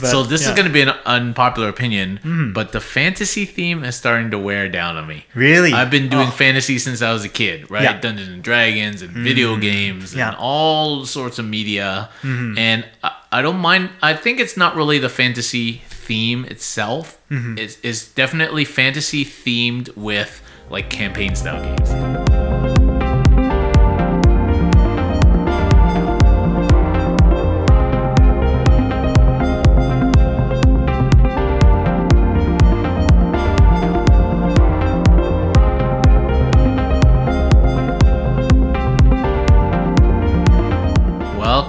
But, so this yeah. Mm-hmm. is going to be an unpopular opinion, but the fantasy theme is starting to wear down on me. really. I've been doing Oh, fantasy since I was a kid, right? Yeah. Mm-hmm. Dungeons and Dragons and video games and Yeah. Mm-hmm. all sorts of media. And I, I don't mind. I think it's not really the fantasy theme itself. Mm-hmm. It's, it's definitely fantasy themed with like campaign style games.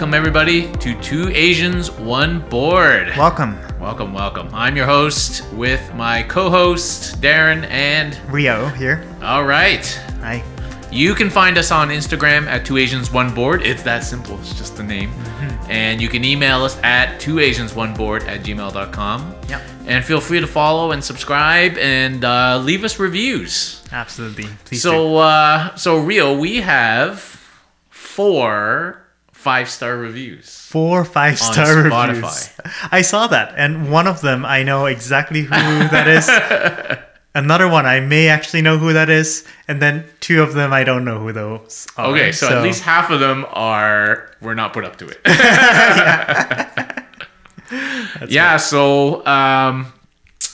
Welcome everybody to Two Asians One Board. welcome, Welcome, welcome. I'm your host with my co-host Darren and Rio here. all right. Hi. You can find us on Instagram at Two Asians One Board. It's that simple. It's just the name. Mm-hmm. And you can email us at Two Asians One Board at gmail.com. Yep. And feel free to follow and subscribe and uh, leave us reviews. Absolutely. Please. So, uh, so Rio, we have four five-star reviews. four five star reviews. I saw that, and one of them I know exactly who that is. Another one I may actually know who that is, and then two of them I don't know who those are. Okay, so, at least half of them are we're not put up to it. yeah. So, um,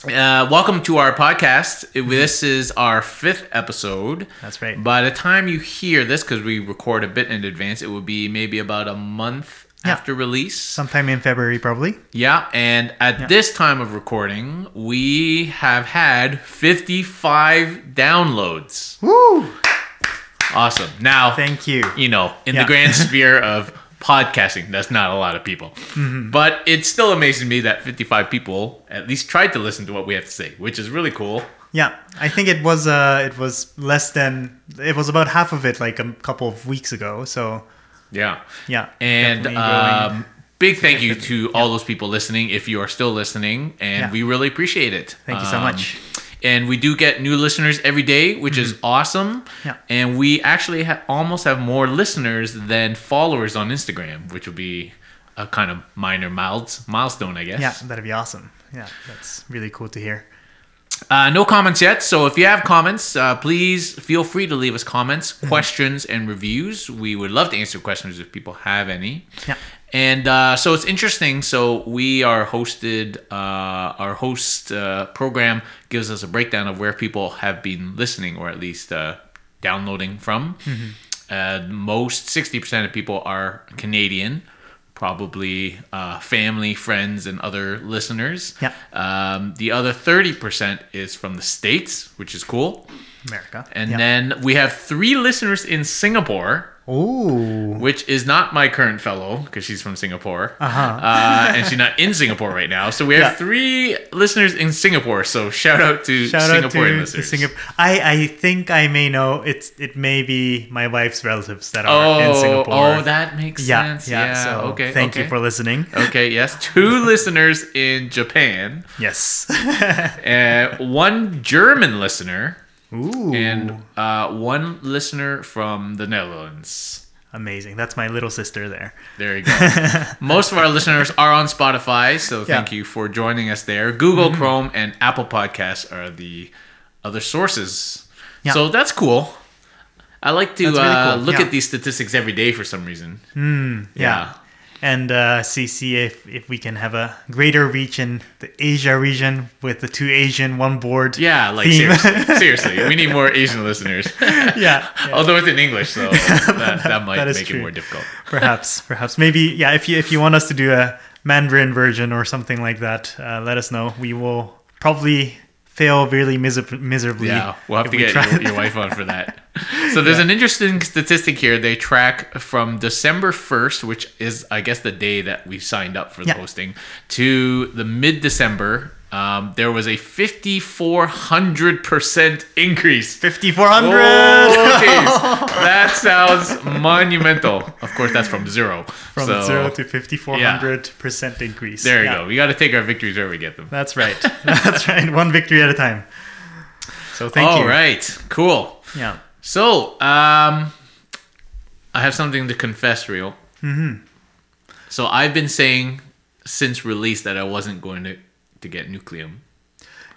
uh, welcome to our podcast. This is our fifth episode. That's right. By the time you hear this, because we record a bit in advance, it will be maybe about a month Yeah. after release. sometime in February probably. Yeah, and at this time of recording, we have had 55 downloads. Woo! Awesome. Now, Thank you. you know, in Yeah. the grand sphere of podcasting, that's not a lot of people. Mm-hmm. But it still amazes me that 55 people at least tried to listen to what we have to say, which is really cool. Yeah, I think it was uh it was less than it was about half of it like a couple of weeks ago. So Yeah. yeah, And um, big thank you to all those people listening if you are still listening, and Yeah. we really appreciate it. Thank you so Um, much. And we do get new listeners every day, which is awesome. Mm-hmm. Yeah. And we actually ha- almost have more listeners than followers on Instagram, which will be a kind of minor miles- milestone, I guess. yeah, that'd be awesome. Yeah, that's really cool to hear. Uh, no comments yet. So if you have comments, uh, please feel free to leave us comments, questions, and reviews. We would love to answer questions if people have any. Yeah. And uh, so it's interesting. So we are hosted. Uh, our host uh, program gives us a breakdown of where people have been listening, or at least uh, downloading from. Uh, most sixty percent of people are Canadian. Probably uh, family, friends, and other listeners. Yeah. Um, the other 30% is from the States, which is cool. America. And then we have three listeners in Singapore, Ooh. which is not my current fellow because she's from Singapore. Uh-huh. Uh, and she's not in Singapore right now. So we have Yeah. three listeners in Singapore. So shout out to Shout out to listeners. Singapore. I I think I may know it's it may be my wife's relatives that are oh, in Singapore. oh, that makes yeah, sense. yeah. Yeah. so okay. thank you for listening. Okay. Yes. Two listeners in Japan, Yes. uh, one German listener, Ooh. and uh, one listener from the Netherlands. amazing. That's my little sister there. There you go. Most of our listeners are on Spotify, so thank Yeah. Mm-hmm. you for joining us there. Google Chrome and Apple Podcasts are the other sources. Yeah. So that's cool. I like to really uh, cool, look yeah. at these statistics every day for some reason. Yeah. And uh, see see if if we can have a greater reach in the Asia region with the two Asian one board. Yeah, like seriously, seriously, we need more Asian listeners. yeah. yeah. Although it's in English, so that, that might That make true. it more difficult. perhaps perhaps maybe yeah if you if you want us to do a mandarin version or something like that uh, let us know we will probably fail really miser- miserably Yeah, we'll have to we get your, your wife on for that. So there's an interesting statistic here. They track from December 1st, which is, I guess, the day that we signed up for the Yeah. hosting, to the mid December. Um, there was a 5,400% increase. 5400 Oh, that sounds monumental. Of course, that's from zero. from So, 0 to 5400 percent increase There you Yeah, go. We got to take our victories where we get them. that's right that's right one victory at a time so thank All you right, cool. yeah So, um, I have something to confess, Rio. Mm-hmm. So I've been saying since release that I wasn't going to to get Nucleum.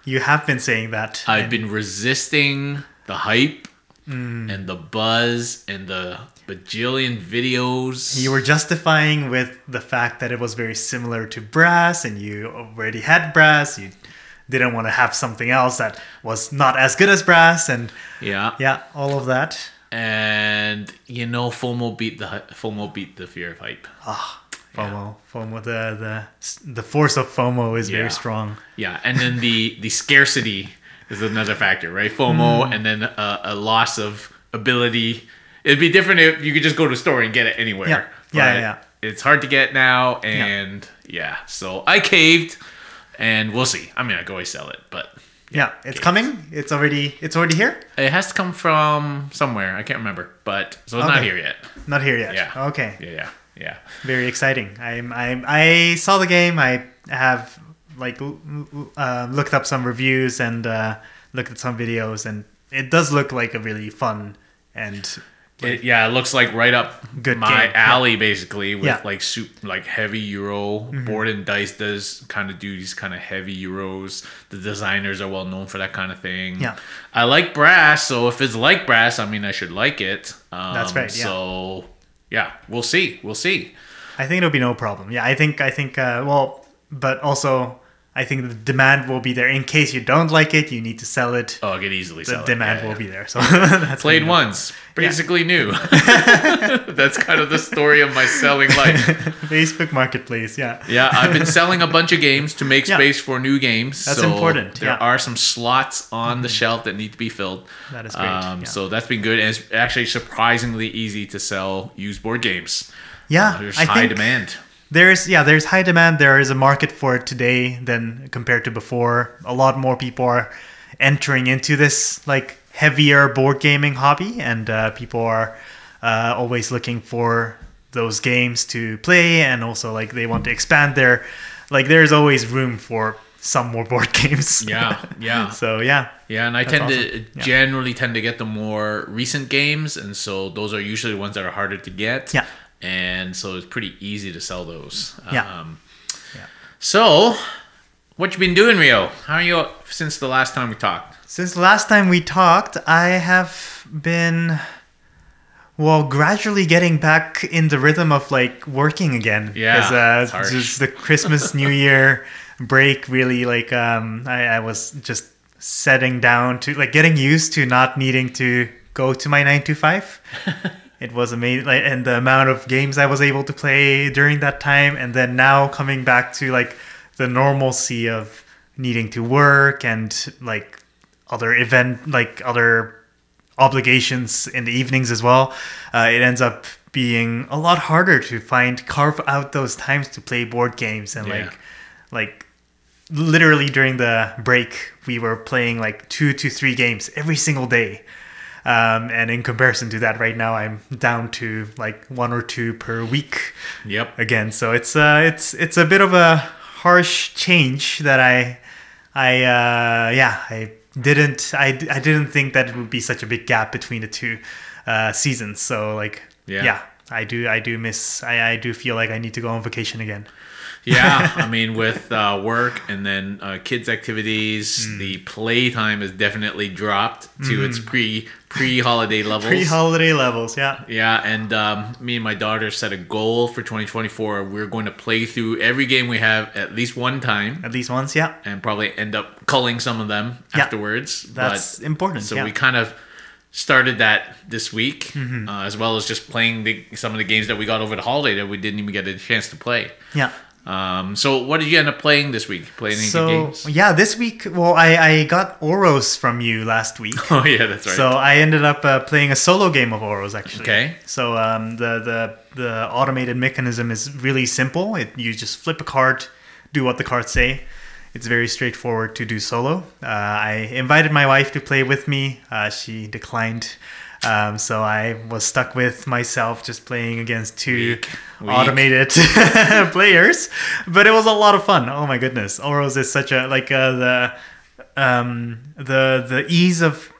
You have been saying that. I've and- been resisting the hype Mm. and the buzz and the bajillion videos. You were justifying with the fact that it was very similar to Brass, and you already had Brass. You didn't want to have something else that was not as good as Brass, and yeah. yeah, all of that. And you know, FOMO beat the FOMO beat the fear of hype. Ah, FOMO, FOMO. The the the force of FOMO is Yeah. very strong. Yeah, and then the the scarcity is another factor, right? FOMO, Hmm. and then a, a loss of ability. It'd be different if you could just go to a store and get it anywhere. Yeah. Yeah, but yeah, It's hard to get now, and yeah. so I caved, and we'll see. I mean, I could always sell it, but Yeah, it's coming. It's already it's already here. it has to come from somewhere. I can't remember, but so it's not here yet. Not here yet. Yeah. Okay. Yeah, yeah, yeah. Very exciting. I'm I'm I saw the game. I have like uh, looked up some reviews and uh, looked at some videos, and it does look like a really fun and It, yeah, it looks like right up Good my game, yeah. alley, basically, with Yeah. like soup, like heavy Euro. Mm-hmm. Board and Dice does kind of do these kind of heavy Euros. The designers are well known for that kind of thing. Yeah. I like Brass, so if it's like Brass, I mean, I should like it. Um, That's right, yeah. So, yeah, we'll see. We'll see. I think it'll be no problem. Yeah, I think I think uh, well, but also I think the demand will be there in case you don't like it. You need to sell it. Oh, I could easily the sell it. The demand Yeah, will yeah. be there. So that's Played once, basically new. That's kind of the story of my selling life. Facebook Marketplace. Yeah. Yeah, I've been selling a bunch of games to make space for new games. That's so important, There are some slots on the shelf that need to be filled. That is great, Um. So that's been good, and it's actually surprisingly easy to sell used board games. Yeah, There's I high think demand. There's yeah, there's high demand. There is a market for it today than compared to before. A lot more people are entering into this like heavier board gaming hobby, and uh, people are uh, always looking for those games to play, and also like they want to expand their like. There's always room for some more board games. Yeah, yeah, so yeah, yeah. And I tend to. Yeah. generally tend to get the more recent games, and so those are usually the ones that are harder to get. Yeah. And so it's pretty easy to sell those. Yeah. Um, Yeah. So, what you been doing, Rio? How are you since the last time we talked? Since the last time we talked, I have been well gradually getting back in the rhythm of like working again. Yeah, it's uh, just the Christmas New Year break really like um I, I was just setting down to like getting used to not needing to go to my nine to five. it was amazing like, and the amount of games I was able to play during that time and then now coming back to like the normalcy of needing to work and like other event like other obligations in the evenings as well uh, it ends up being a lot harder to find carve out those times to play board games and Yeah. like like literally during the break we were playing like two to three games every single day um, and in comparison to that right now i'm down to like one or two per week Yep. again so it's uh it's it's a bit of a harsh change that i i uh yeah i didn't i, I didn't think that it would be such a big gap between the two uh seasons so like Yeah. yeah, i do i do miss I, I do feel like i need to go on vacation again yeah, I mean, with uh, work and then uh, kids' activities, Hmm. the playtime has definitely dropped to its pre pre holiday levels. pre-holiday levels yeah yeah, and um, me and my daughter set a goal for 2024. We're going to play through every game we have at least one time, at least once yeah and probably end up culling some of them Yeah. afterwards. that's But- important so yeah. we kind of started that this week, Mm-hmm. uh, as well as just playing the, some of the games that we got over the holiday that we didn't even get a chance to play. yeah Um, so what did you end up playing this week? Playing any so games? yeah this week well i i got oros from you last week Oh yeah, that's right. So I ended up uh, playing a solo game of Oros actually. Okay. So um, the the the automated mechanism is really simple. It you just flip a card, do what the cards say. It's very straightforward to do solo. Uh, I invited my wife to play with me. Uh, she declined. Um, so I was stuck with myself just playing against two Weak. Weak. automated players, but it was a lot of fun. Oh my goodness, Oros is such a like uh, the um, the the ease of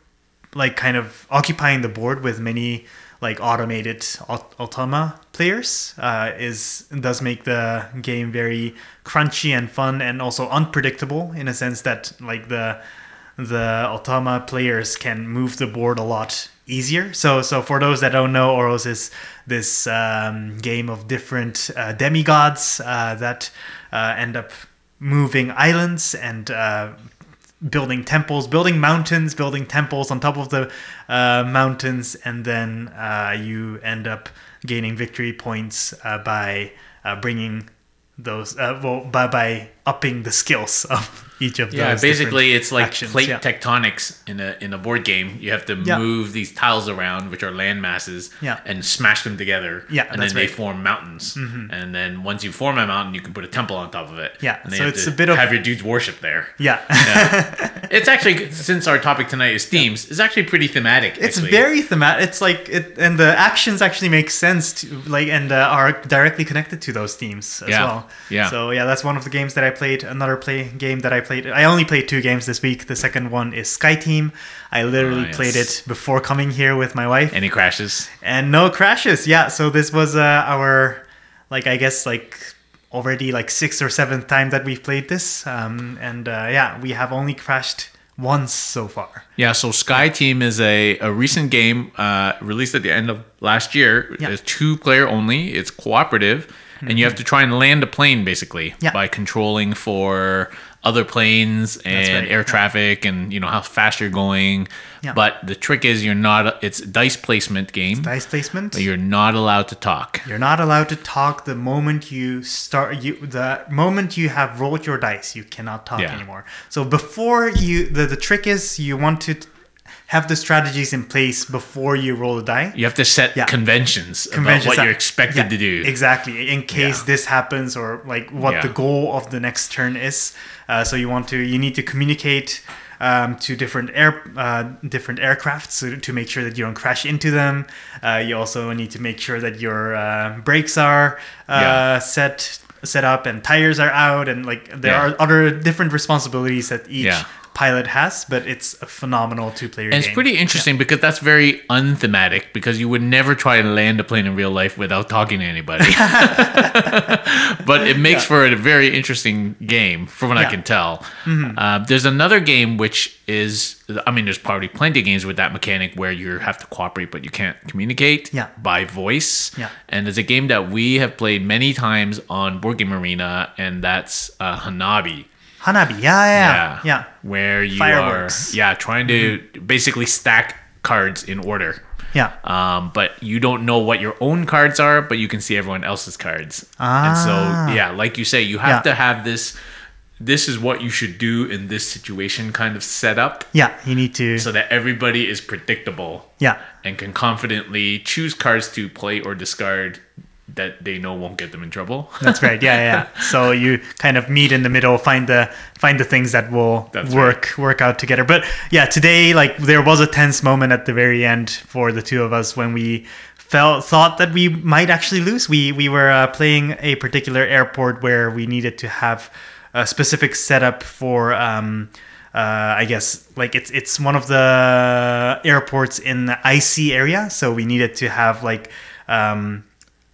like kind of occupying the board with many like automated aut- automa players uh, is does make the game very crunchy and fun and also unpredictable in a sense that like the the automa players can move the board a lot easier. So so for those that don't know, Oros is this um, game of different uh, demigods uh, that uh, end up moving islands and uh, building temples, building mountains, building temples on top of the uh, mountains, and then uh, you end up gaining victory points by bringing those well by by upping the skills of each of Yeah, those. basically it's like actions. plate Yeah. tectonics in a in a board game. You have to Yeah. move these tiles around, which are land masses, Yeah. and smash them together. Yeah, and then they right. Mm-hmm. form mountains. And then once you form a mountain, you can put a temple on top of it. Yeah, and they so have it's a bit of- have your dudes worship there. Yeah. It's actually since our topic tonight is themes, it's actually pretty thematic. It's actually. very thematic. It's like it, and the actions actually make sense to like, and uh, are directly connected to those themes as Yeah. well. Yeah. So yeah, that's one of the games that I played. Another play game that I played. I only played two games this week. The second one is Sky Team. I literally Oh, yes. played it before coming here with my wife, Any crashes? and no crashes. Yeah. So this was uh, our, like I guess like already like sixth or seventh time that we've played this, um, and uh, yeah, we have only crashed once so far. Yeah, so Sky Team is a, a recent game uh, released at the end of last year. Yeah. It's two player only. It's cooperative, and you have to try and land a plane basically Yeah. by controlling for other planes and right, air yeah. traffic and you know how fast you're going. Yeah. But the trick is you're not. It's a dice placement game. Dice placement. but you're not allowed to talk. You're not allowed to talk the moment you start. You the moment you have rolled your dice, you cannot talk Yeah. anymore. So before you, the the trick is you want to have the strategies in place before you roll the die. You have to set Yeah. conventions, Conventions about what you're expected yeah, to do. exactly in case Yeah. this happens or like what the goal of the next turn is. Uh, so you want to you need to communicate um, to different air uh, different aircrafts so to make sure that you don't crash into them. Uh, you also need to make sure that your uh, brakes are uh, set set up and tires are out and like there are other different responsibilities that each. Pilot has. But it's a phenomenal two player. And it's pretty interesting because that's very unthematic because you would never try to land a plane in real life without talking to anybody. but it makes for a very interesting game, from what I can tell. Uh, there's another game which is, I mean, there's probably plenty of games with that mechanic where you have to cooperate but you can't communicate Yeah. by voice. Yeah. And there's a game that we have played many times on Board Game Arena, and that's uh, Hanabi. Hanabi. Yeah, yeah, yeah. yeah. Where you Fireworks. are, yeah, trying to basically stack cards in order. Yeah. Um, but you don't know what your own cards are, but you can see everyone else's cards. And Ah. so, yeah, like you say, you have Yeah. to have this. This is what you should do in this situation, kind of set up, Yeah, you need to. so that everybody is predictable yeah, and can confidently choose cards to play or discard that they know won't get them in trouble. that's right. Yeah, yeah. So you kind of meet in the middle, find the find the things that will That's work work out together. But yeah, today like there was a tense moment at the very end for the two of us when we felt thought that we might actually lose. We we were uh, playing a particular airport where we needed to have a specific setup for. Um, uh, I guess like it's it's one of the airports in the icy area, so we needed to have like um,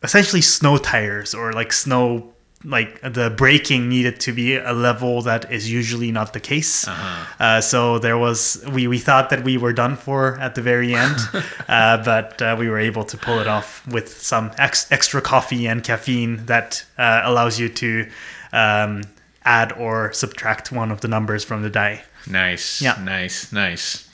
essentially snow tires or like snow like the braking needed to be a level that is usually not the case Uh-huh. uh, so there was we, we thought that we were done for at the very end uh, but uh, we were able to pull it off with some ex- extra coffee and caffeine that uh, allows you to um, add or subtract one of the numbers from the die Nice. Yeah. Nice. Nice.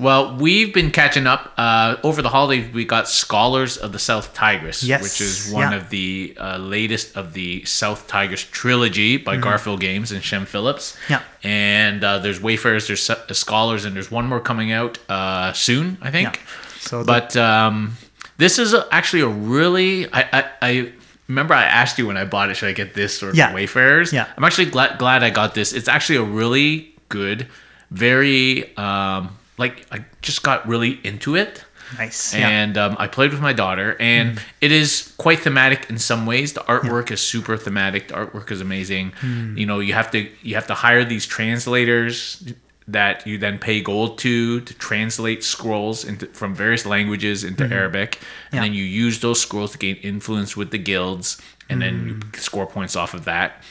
Well, we've been catching up. Uh, over the holidays, we got Scholars of the South Tigris, Yes, which is one yeah. of the uh, latest of the South Tigris trilogy by Garphill Games and Shem Phillips. Mm-hmm. Yeah. And uh, there's Wayfarers, there's uh, Scholars, and there's one more coming out uh, soon, I think. Yeah. So but um, this is actually a really. I, I, I remember I asked you when I bought it, should I get this or Yeah. Wayfarers? Yeah. I'm actually glad glad I got this. It's actually a really good, very um like I just got really into it. nice yeah. And um, I played with my daughter, and it is quite thematic in some ways. The artwork is super thematic. The artwork is amazing. You know, you have to you have to hire these translators that you then pay gold to to translate scrolls into from various languages into Arabic, and Mm-hmm. Yeah. then you use those scrolls to gain influence with the guilds, and then you Mm. score points off of that.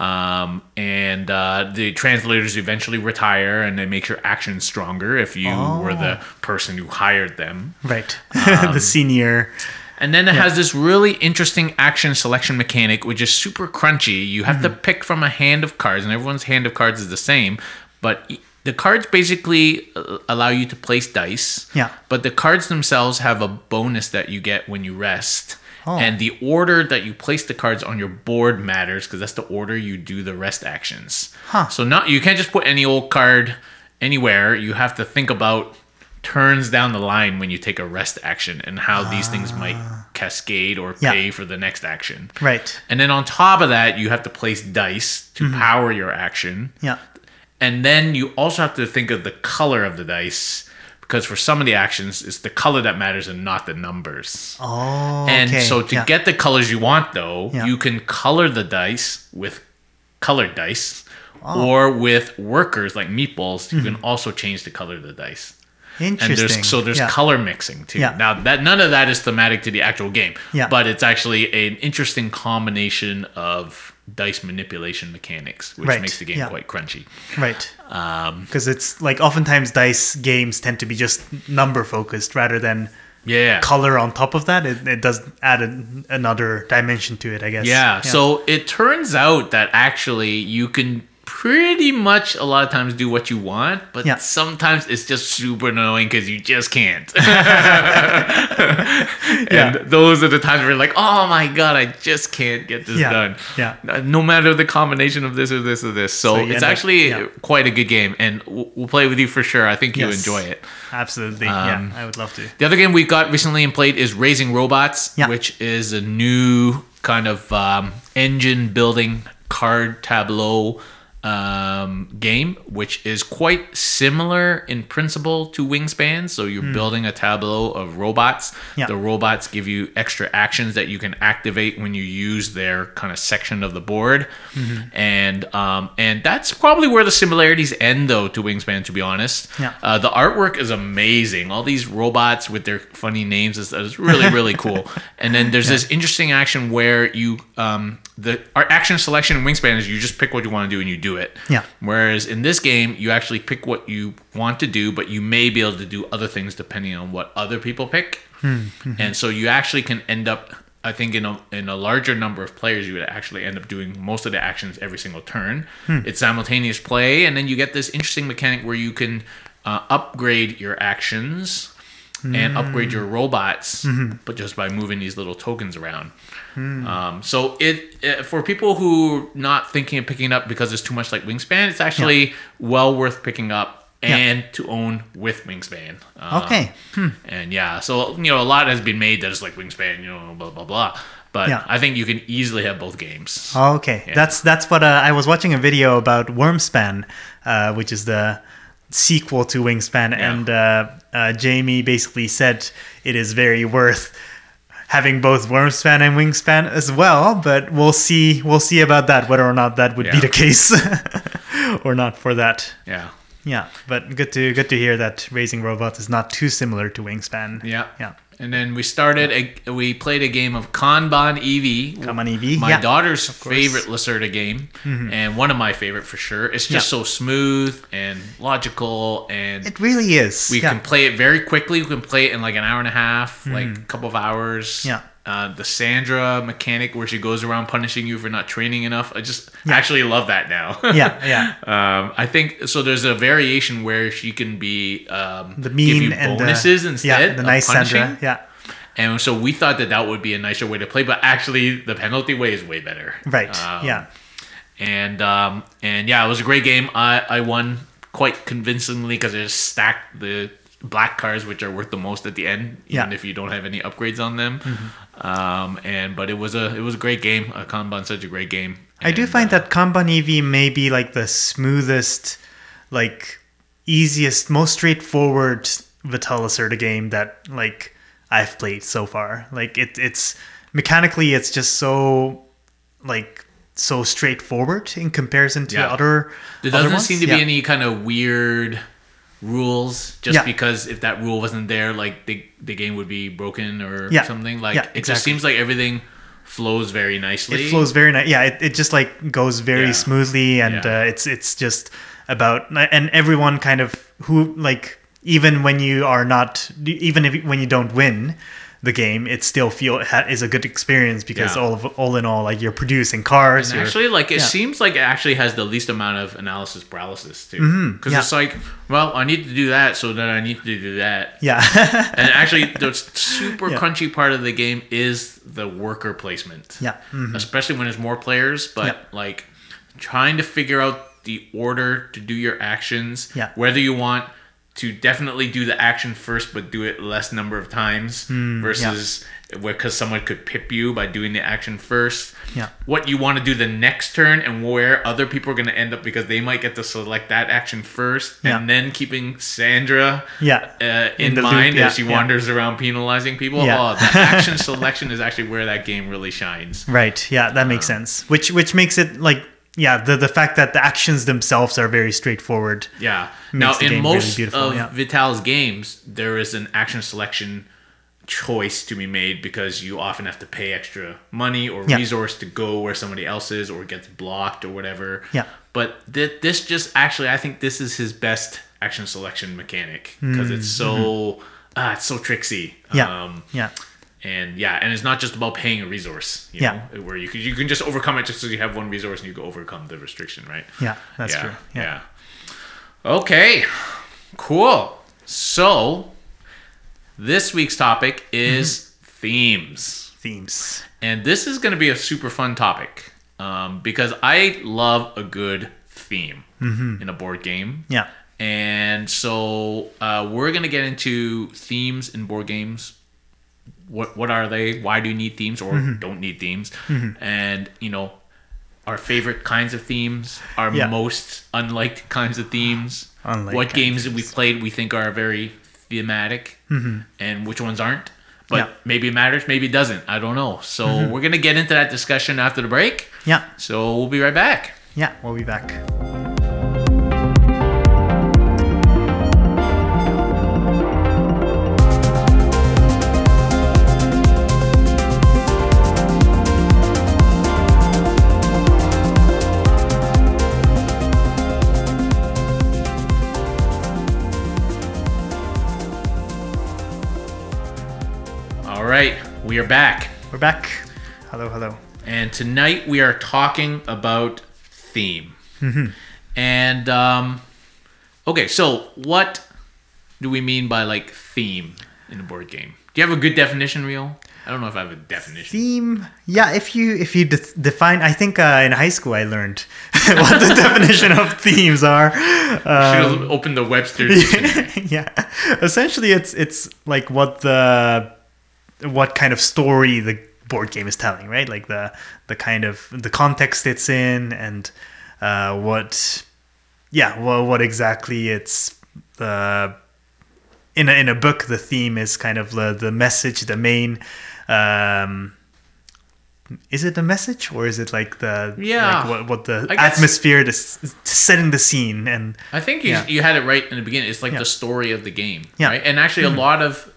Um, and uh, the translators eventually retire, and they make your action stronger if you were the Oh. person who hired them. Right. Um, the senior. And then it has this really interesting action selection mechanic, which is super crunchy. You have Mm-hmm. to pick from a hand of cards, and everyone's hand of cards is the same. But the cards basically uh, allow you to place dice. Yeah. But the cards themselves have a bonus that you get when you rest. Oh. And the order that you place the cards on your board matters because that's the order you do the rest actions. Huh. So not you can't just put any old card anywhere. You have to think about turns down the line when you take a rest action and how these things might cascade or Ah. Yeah. pay for the next action. Right. And then on top of that, you have to place dice to Mm-hmm. power your action. Yeah. And then you also have to think of the color of the dice because for some of the actions, it's the color that matters and not the numbers. Oh. And okay. so to yeah. get the colors you want, though, Yeah. you can color the dice with colored dice, Oh. or with workers like meatballs, you Mm-hmm. can also change the color of the dice. interesting. And there's so there's yeah. color mixing too. Yeah. Now that none of that is thematic to the actual game, Yeah. but it's actually an interesting combination of dice manipulation mechanics, which Right, makes the game yeah. quite crunchy. Right. Um, Because it's like oftentimes dice games tend to be just number focused rather than yeah. color on top of that. It, it does add an, another dimension to it, I guess. Yeah, so it turns out that actually you can pretty much a lot of times do what you want, but Yeah. sometimes it's just super annoying because you just can't. Yeah. and those are the times where you're like, oh my god, I just can't get this Yeah, done. yeah. No matter the combination of this or this or this. So, So it's up- actually yeah. quite a good game, and we'll we'll play with you for sure. I think you Yes. enjoy it. absolutely. Um, yeah, I would love to. The other game we got recently and played is Raising Robots, which is a new kind of um, engine building card tableau um, game, which is quite similar in principle to Wingspan. So you're building a tableau of robots. Yeah. The robots give you extra actions that you can activate when you use their kind of section of the board, Mm-hmm. and um, and that's probably where the similarities end, though, to Wingspan. To be honest, Yeah. uh, the artwork is amazing. All these robots with their funny names is, is really really cool. And then there's this interesting action where you um, the our action selection in Wingspan is you just pick what you want to do and you do it. Yeah. Whereas in this game, you actually pick what you want to do, but you may be able to do other things depending on what other people pick. Hmm. And so you actually can end up, I think, in a in a larger number of players, you would actually end up doing most of the actions every single turn. It's simultaneous play, and then you get this interesting mechanic where you can uh, upgrade your actions and upgrade your robots, but just by moving these little tokens around. Um, so it, it for people who not thinking of picking it up because it's too much like Wingspan, it's actually well worth picking up and to own with Wingspan. Um, Okay. And yeah, so you know a lot has been made that is like Wingspan, you know, blah blah blah. But Yeah. I think you can easily have both games. Okay, Yeah. that's that's what uh, I was watching a video about Wyrmspan, uh, which is the sequel to Wingspan, Yeah. and uh, uh, Jamie basically said it is very worth having both Wyrmspan and Wingspan as well. But we'll see we'll see about that whether or not that would be the case or not for that. Yeah. Yeah, but good to good to hear that Raising Robots is not too similar to Wingspan. Yeah. yeah. And then we started a we played a game of Kanban EV. Kanban EV, My yeah, daughter's. Mm-hmm. favorite Lacerda game, and one of my favorite for sure. It's just so smooth and logical, and It really is. we yeah. can play it very quickly. We can play it in like an hour and a half, like a couple of hours. Mm-hmm. Yeah. Uh, the Sandra mechanic where she goes around punishing you for not training enough. I just actually love that now. yeah, yeah. Um, I think so. There's a variation where she can be um, The mean and bonuses the, instead. Yeah, the of nice punishing. Sandra. Yeah. And so we thought that that would be a nicer way to play, but actually the penalty way is way better. Right. Um, yeah. And um, and yeah, it was a great game. I, I won quite convincingly because I just stacked the black cars, which are worth the most at the end, even Yeah. Mm-hmm. if you don't have any upgrades on them. Um, and but it was a it was a great game. Uh, Kanban's such a great game. I do find uh, that Kanban EV may be like the smoothest, like easiest, most straightforward Vital Lacerda game that like I've played so far. Like it, it's mechanically, it's just so like so straightforward in comparison to Yeah. other. There doesn't ones. seem to Yeah. be any kind of weird rules just Yeah. because if that rule wasn't there, like the the game would be broken or Yeah. something. Like Yeah, it just seems like everything flows very nicely. It flows very nice. Yeah, it, it just like goes very smoothly, and uh, it's it's just about and everyone kind of who like even when you are not even if when you don't win the game, it still feel ha- is a good experience because Yeah. all of all in all, like you're producing cars. You're- actually, like it yeah. seems like it actually has the least amount of analysis paralysis too. Mm-hmm. Because yeah. it's like, well, I need to do that, so then I need to do that. yeah, And actually, the super crunchy part of the game is the worker placement. yeah, mhm. especially when there's more players. But like trying to figure out the order to do your actions, Yeah. whether you want to definitely do the action first, but do it less number of times Hmm, versus because someone could pip you by doing the action first. Yeah. What you want to do the next turn and where other people are going to end up because they might get to select that action first, Yeah. and then keeping Sandra yeah. uh, in, In the loop, mind yeah, as she yeah. wanders around penalizing people. Yeah. Oh, the action selection is actually where that game really shines. Right. Yeah, that makes sense. Which which makes it like yeah the the fact that the actions themselves are very straightforward. Yeah. Now, in game really most of yeah. Vital's games, there is an action selection choice to be made because you often have to pay extra money or Yeah. resource to go where somebody else is or gets blocked or whatever. Yeah. But th- this just actually, I think this is his best action selection mechanic because it's so ah, it's so tricksy. Mm-hmm. Yeah. Um, yeah. And yeah, and it's not just about paying a resource. You Yeah. know, where you can, you can just overcome it just because you have one resource and you can overcome the restriction, right? Yeah. That's yeah, true. Yeah. Okay. Cool. So this week's topic is Mm-hmm. themes, Themes. and this is going to be a super fun topic um, because I love a good theme in a board game. Mm-hmm. Yeah. And so uh, we're gonna get into themes in board games. What what are they? Why do you need themes or Mm-hmm. don't need themes? And you know, our favorite kinds of themes, our Yeah. most unliked kinds of themes. Unliked what games that we've played we think are very thematic, and which ones aren't. But Mm-hmm. Yeah. maybe it matters, maybe it doesn't. I don't know. So we're gonna get into that discussion after the break. Yeah. So we'll be right back. Yeah. We'll be back. Right, we are back. We're back. Hello. Hello. And tonight we are talking about theme. And um, okay, so what do we mean by like theme in a board game? Do you have a good definition, Rio? I don't know if I have a definition. Theme. Yeah. If you if you de- define, I think uh, in high school I learned what the definition of themes are. Should Um, have opened the Webster yeah. Essentially, it's it's like what the what kind of story the board game is telling, right? Like the the kind of the context it's in and uh, what, yeah, well, what exactly it's uh, in a, in a book. The theme is kind of the the message, the main. Um, is it the message or is it like the Yeah. like what what the guess- atmosphere to setting the scene and I think you, Yeah. you had it right in the beginning. It's like Yeah. the story of the game, Yeah. Mm-hmm. right? And actually, a lot of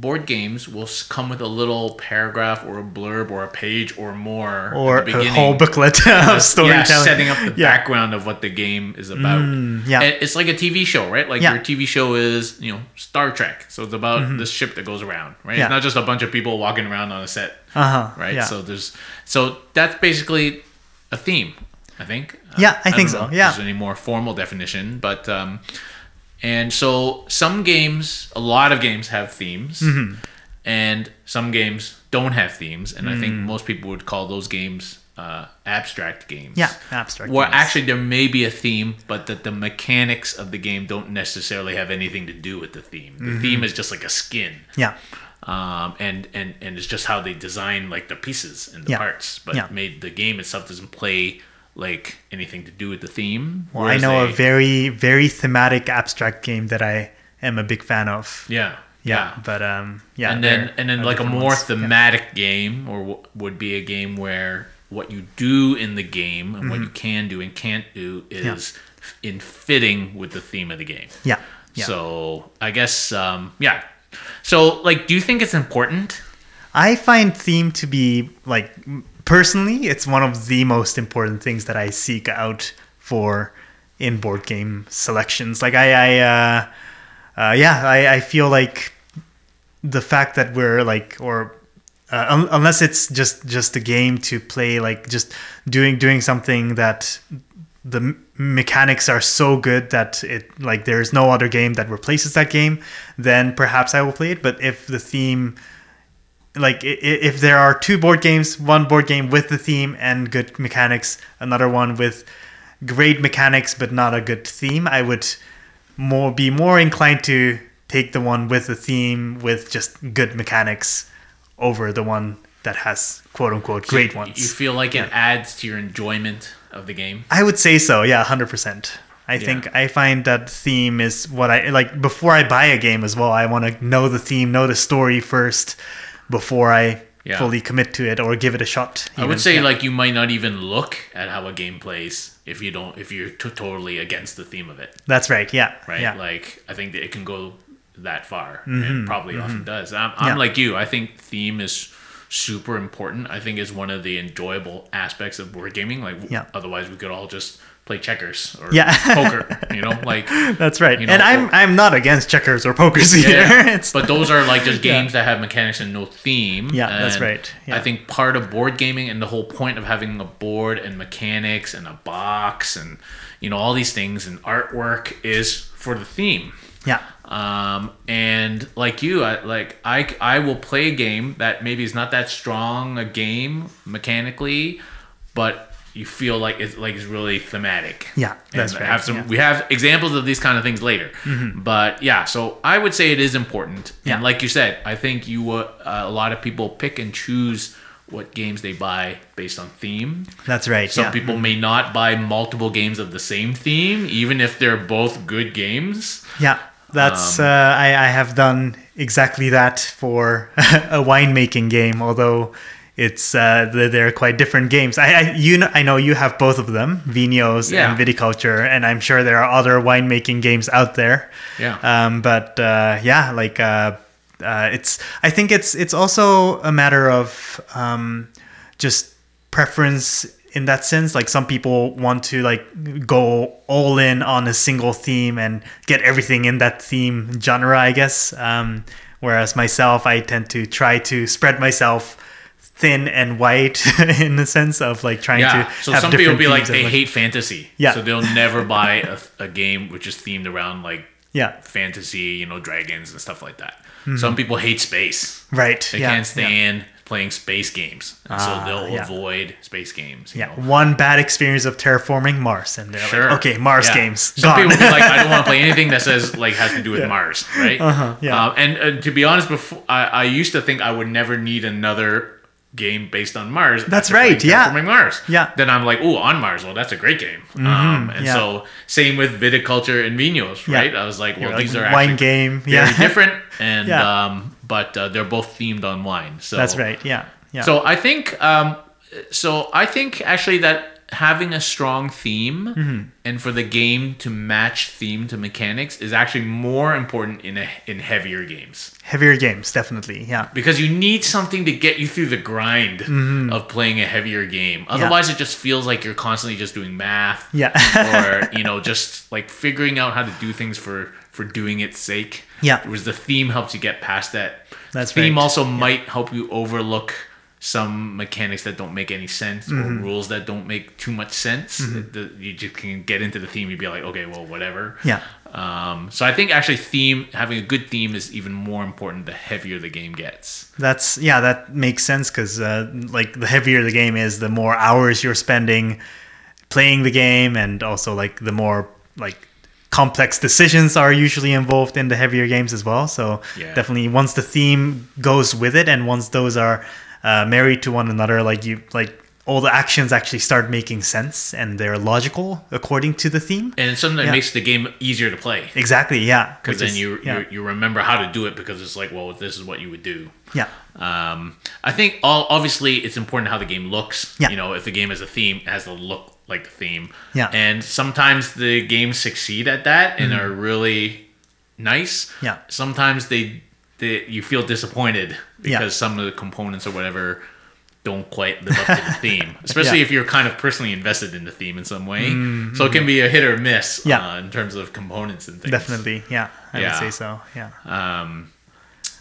board games will come with a little paragraph or a blurb or a page or more or at the a whole booklet of yeah, storytelling. setting up the Yeah. background of what the game is about. Mm, yeah. And it's like a TV show, right? Like Yeah. your TV show is, you know, Star Trek. So it's about this ship that goes around, right? Mm-hmm. Yeah. It's not just a bunch of people walking around on a set, Uh huh. right? Yeah. So there's so that's basically a theme, I think. Yeah, I think don't so, know yeah. There's any more formal definition, but um, and so some games, a lot of games have themes, Mm-hmm. and some games don't have themes, and I think Mm. most people would call those games uh, abstract games. yeah. Abstract. Well, actually, there may be a theme, but that the mechanics of the game don't necessarily have anything to do with the theme. The Mm-hmm. theme is just like a skin, Yeah. um, and and and it's just how they design like the pieces and the Yeah. parts. But Yeah. made the game itself doesn't play like anything to do with the theme. Well, I know they- a very very thematic abstract game that I am a big fan of. yeah. Yeah. But um. Yeah. and then and then like a more ones. Yeah. thematic game or w- would be a game where what you do in the game and Mm-hmm. what you can do and can't do is in fitting with the theme of the game. Yeah. Yeah. So I guess um, yeah. So like, do you think it's important? I find theme to be like personally, it's one of the most important things that I seek out for in board game selections. Like I, I uh, uh, yeah, I, I feel like the fact that we're like or uh, un- unless it's just just a game to play like just doing doing something that the mechanics are so good that it like there's no other game that replaces that game then perhaps i will play it but if the theme like if there are two board games one board game with the theme and good mechanics another one with great mechanics but not a good theme i would more be more inclined to take the one with the theme with just good mechanics over the one that has quote unquote great ones. You feel like it adds to your enjoyment of the game. I would say so. Yeah, hundred percent. I think I find that theme is what I like before I buy a game as well. I want to know the theme, know the story first before I Yeah. fully commit to it or give it a shot. I would say Yeah. like you might not even look at how a game plays if you don't if you're t- totally against the theme of it, that's right. Yeah, right? Yeah, Like I think that it can go that far and probably often does. I'm, I'm Mm-hmm. Yeah. like you. I think theme is super important. I think it's one of the enjoyable aspects of board gaming. Like w- Yeah. otherwise we could all just play checkers or Yeah. poker, you know, like that's right. you know, and I'm or- I'm not against checkers or poker either. Yeah, but those are like just Yeah. games that have mechanics and no theme. Yeah, that's right. Yeah. I think part of board gaming and the whole point of having a board and mechanics and a box and you know all these things and artwork is for the theme. yeah, Um, and like you, I, like I, I will play a game that maybe is not that strong a game mechanically, but you feel like it's like it's really thematic. Yeah, that's and right, Have some, yeah. We have examples of these kind of things later, but yeah. So I would say it is important. Yeah. And like you said, I think you uh, a lot of people pick and choose what games they buy based on theme. that's right. Some yeah. people may not buy multiple games of the same theme, even if they're both good games. Yeah, that's Um, uh, I, I have done exactly that for a winemaking game, although it's uh, they're, quite different games. I, I you know I know you have both of them, Vinhos Yeah. and Viticulture, and I'm sure there are other winemaking games out there. Yeah. Um, but uh, yeah, like uh, uh, it's I think it's it's also a matter of um, just preference in that sense like some people want to like go all in on a single theme and get everything in that theme genre i guess um, whereas myself i tend to try to spread myself thin and white in the sense of like trying Yeah. to So have some people be like they hate fantasy. Yeah. So they'll never buy a, a game which is themed around like yeah fantasy, you know, dragons and stuff like that. Some people hate space. right They Mm-hmm. yeah, can't stand playing space games, and so Ah, they'll yeah. avoid space games. you yeah, know? one bad experience of terraforming mars and they're Sure. like okay mars Yeah. games Some gone people be like, I don't want to play anything that says like has to do with Mars, right? Uh-huh, yeah. Um, and, and to be honest, before I, I used to think I would never need another game based on Mars. That's right, yeah. Terraforming Mars. Yeah. Mm-hmm, Then I'm like, oh, on Mars. Well, that's a great game. um, and yeah. so same with viticulture and Vinhos, Yeah. right? I was like, well, You're like, these are wine actually game very yeah different, and Yeah. um, but uh, they're both themed on wine. So that's right yeah yeah so I think, um, so I think actually that having a strong theme Mm-hmm. and for the game to match theme to mechanics is actually more important in a, in heavier games heavier games definitely yeah because you need something to get you through the grind Mm-hmm. of playing a heavier game. Otherwise, it just feels like you're constantly just doing math yeah or you know just like figuring out how to do things for for doing its sake. Yeah. Whereas the theme helps you get past that. That's theme right. also might help you overlook some mechanics that don't make any sense Mm-hmm. or rules that don't make too much sense. The- you just can get into the theme. You'd be like, okay, well, whatever. Yeah. Um, so I think actually theme having a good theme is even more important the heavier the game gets. That's yeah, that makes sense because uh, like the heavier the game is, the more hours you're spending playing the game, and also like the more like complex decisions are usually involved in the heavier games as well. So Yeah. definitely, once the theme goes with it, and once those are uh, married to one another, like you like all the actions actually start making sense and they're logical according to the theme. and it's something that Yeah. makes the game easier to play Exactly. Yeah. because then is- you, yeah. you you remember how to do it because it's like well this is what you would do yeah. um, I think all, obviously it's important how the game looks. Yeah. You know, if the game has a theme, it has to look like the theme. Yeah. And sometimes the games succeed at that and are really nice. Mm-hmm. Yeah. Sometimes they, they you feel disappointed because Yeah. some of the components or whatever don't quite live up to the theme, especially Yeah. if you're kind of personally invested in the theme in some way. So it can be a hit or miss Mm-hmm. Yeah. uh, in terms of components and things. Definitely. Yeah. I Yeah. would say so. Yeah. Um,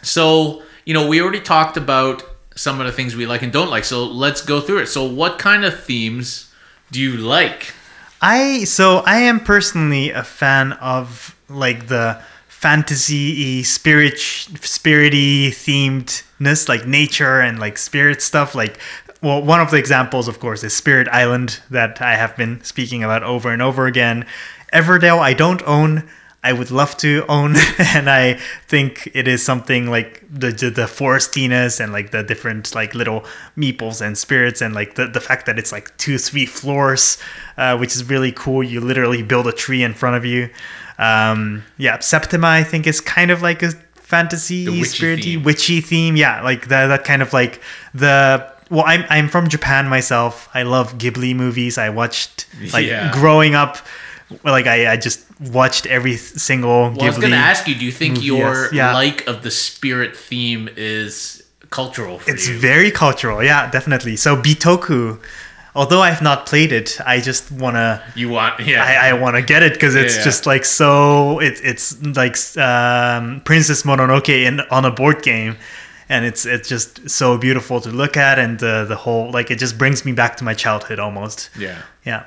so, you know, we already talked about some of the things we like and don't like. So let's go through it. So, what kind of themes do you like? I so I am personally a fan of like the fantasy spirit spirity themedness like nature and like spirit stuff like well one of the examples of course is Spirit Island that I have been speaking about over and over again. Everdell I don't own I would love to own and I think it is something like the the, the forestiness and like the different like little meeples and spirits and like the, the fact that it's like two three floors uh, which is really cool. You literally build a tree in front of you. Um, yeah Septima I think is kind of like a fantasy The witchy spirity theme. witchy theme. Yeah like that, that kind of like the well I'm, I'm from Japan myself. I love Ghibli movies. I watched like Yeah. growing up like I, I just watched every single Well, I was going to ask you, do you think your yes. Yeah. like of the spirit theme is cultural for It's you? very cultural, yeah, definitely. So Bitoku, although I've not played it, I just wanna, you want, yeah. I, I wanna get it because it's Yeah. just like so. It, it's like um, Princess Mononoke in on a board game, and it's it's just so beautiful to look at, and the the whole like it just brings me back to my childhood almost. yeah. Yeah,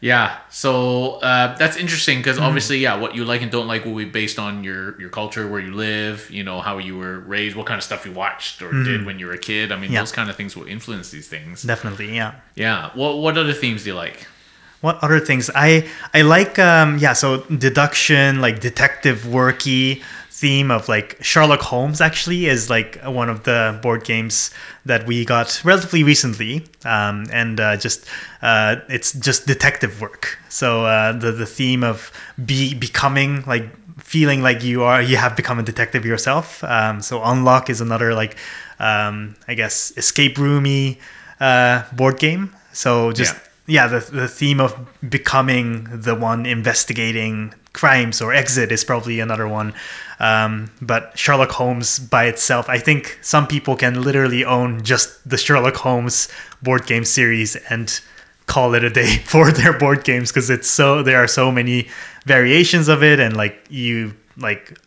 Yeah, so uh, that's interesting Mm-hmm. because obviously, yeah, what you like and don't like will be based on your your culture, where you live, you know, how you were raised, what kind of stuff you watched or did when you were a kid. I mean, Mm-hmm. Yeah. those kind of things will influence these things. definitely, yeah. Yeah. What what other themes do you like? What other things? I I like um yeah, so deduction, like detective worky theme of like Sherlock Holmes actually is like one of the board games that we got relatively recently. Um and uh, just uh it's just detective work. So uh the the theme of be becoming like feeling like you are you have become a detective yourself. Um so Unlock is another like um I guess escape roomy uh board game. So just Yeah. Yeah the, the theme of becoming the one investigating crimes or exit is probably another one. Um, but sherlock holmes by itself i think some people can literally own just the sherlock holmes board game series and call it a day for their board games because it's so there are so many variations of it and like you like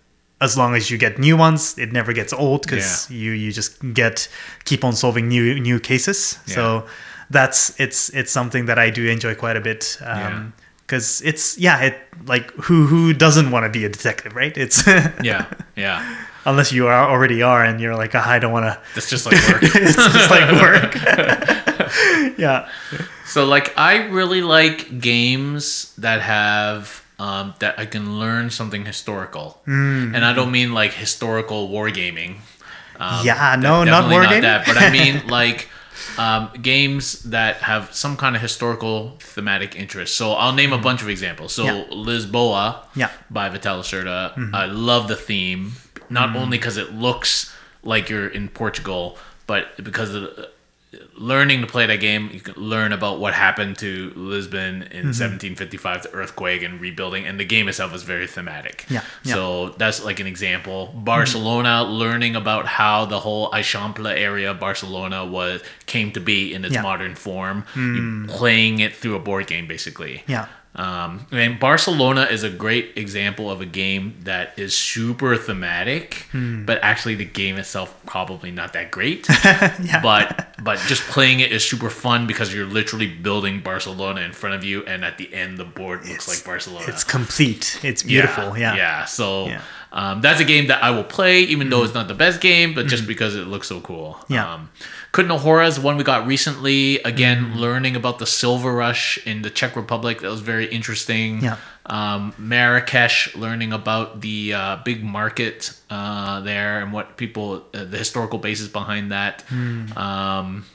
as long as you get new ones it never gets old because you you just get keep on solving new new cases. So that's it's it's something that I do enjoy quite a bit um because it's yeah it like who who doesn't want to be a detective right it's Yeah, yeah. unless you are already are and you're like "Ah, I don't want to it's just like work. it's just like work yeah so like, I really like games that have. Um, that I can learn something historical, Mm. and I don't mean like historical wargaming. Um, Yeah, no, not definitely wargaming. that. But I mean like um, games that have some kind of historical thematic interest. So I'll name a bunch of examples. So Yeah. Lisboa, Yeah. by Vital Lacerda. Mm-hmm. I love the theme, not only because it looks like you're in Portugal, but because of the, learning to play that game, you can learn about what happened to Lisbon in Mm-hmm. 1755, the earthquake and rebuilding, and the game itself is very thematic. Yeah, yeah. So that's like an example. Barcelona, learning about how the whole Eixample area of Barcelona was came to be in its Yeah. modern form, you playing it through a board game, basically. yeah Um, and Barcelona is a great example of a game that is super thematic, Hmm. but actually the game itself probably not that great. yeah But but just playing it is super fun because you're literally building Barcelona in front of you, and at the end the board looks like Barcelona. it's complete it's beautiful yeah yeah. So Yeah. Mm-hmm. Um, that's a game that I will play, even though it's not the best game, but just because it looks so cool. Yeah. Um, Kutná Hora is one we got recently. Again, Mm-hmm. learning about the silver rush in the Czech Republic. That was very interesting. Yeah. Um, Marrakesh, learning about the uh, big market uh, there and what people, uh, the historical basis behind that. Hmm. Um,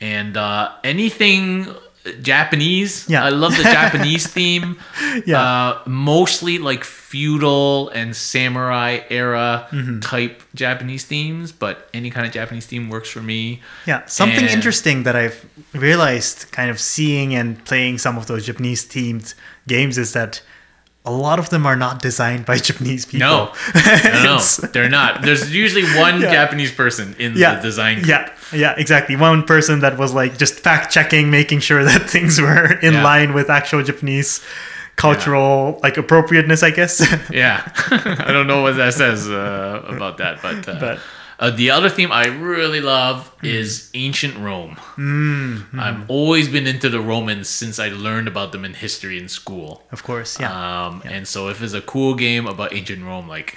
and uh, anything Japanese. Yeah. I love the Japanese theme. Yeah. Uh, mostly like feudal and samurai era Mm-hmm. type Japanese themes, but any kind of Japanese theme works for me. Yeah, something And- interesting that I've realized kind of seeing and playing some of those Japanese themed games is that a lot of them are not designed by Japanese people. No, no, no, they're not. There's usually one Yeah. Japanese person in yeah, the design. group. Yeah, yeah, exactly. One person that was like just fact checking, making sure that things were in Yeah. line with actual Japanese cultural like appropriateness, I guess. Yeah, I don't know what that says uh, about that, but, uh, But- uh, the other theme I really love is ancient Rome. I've always been into the Romans since I learned about them in history in school. of course, yeah. Um, And so if it's a cool game about ancient Rome, like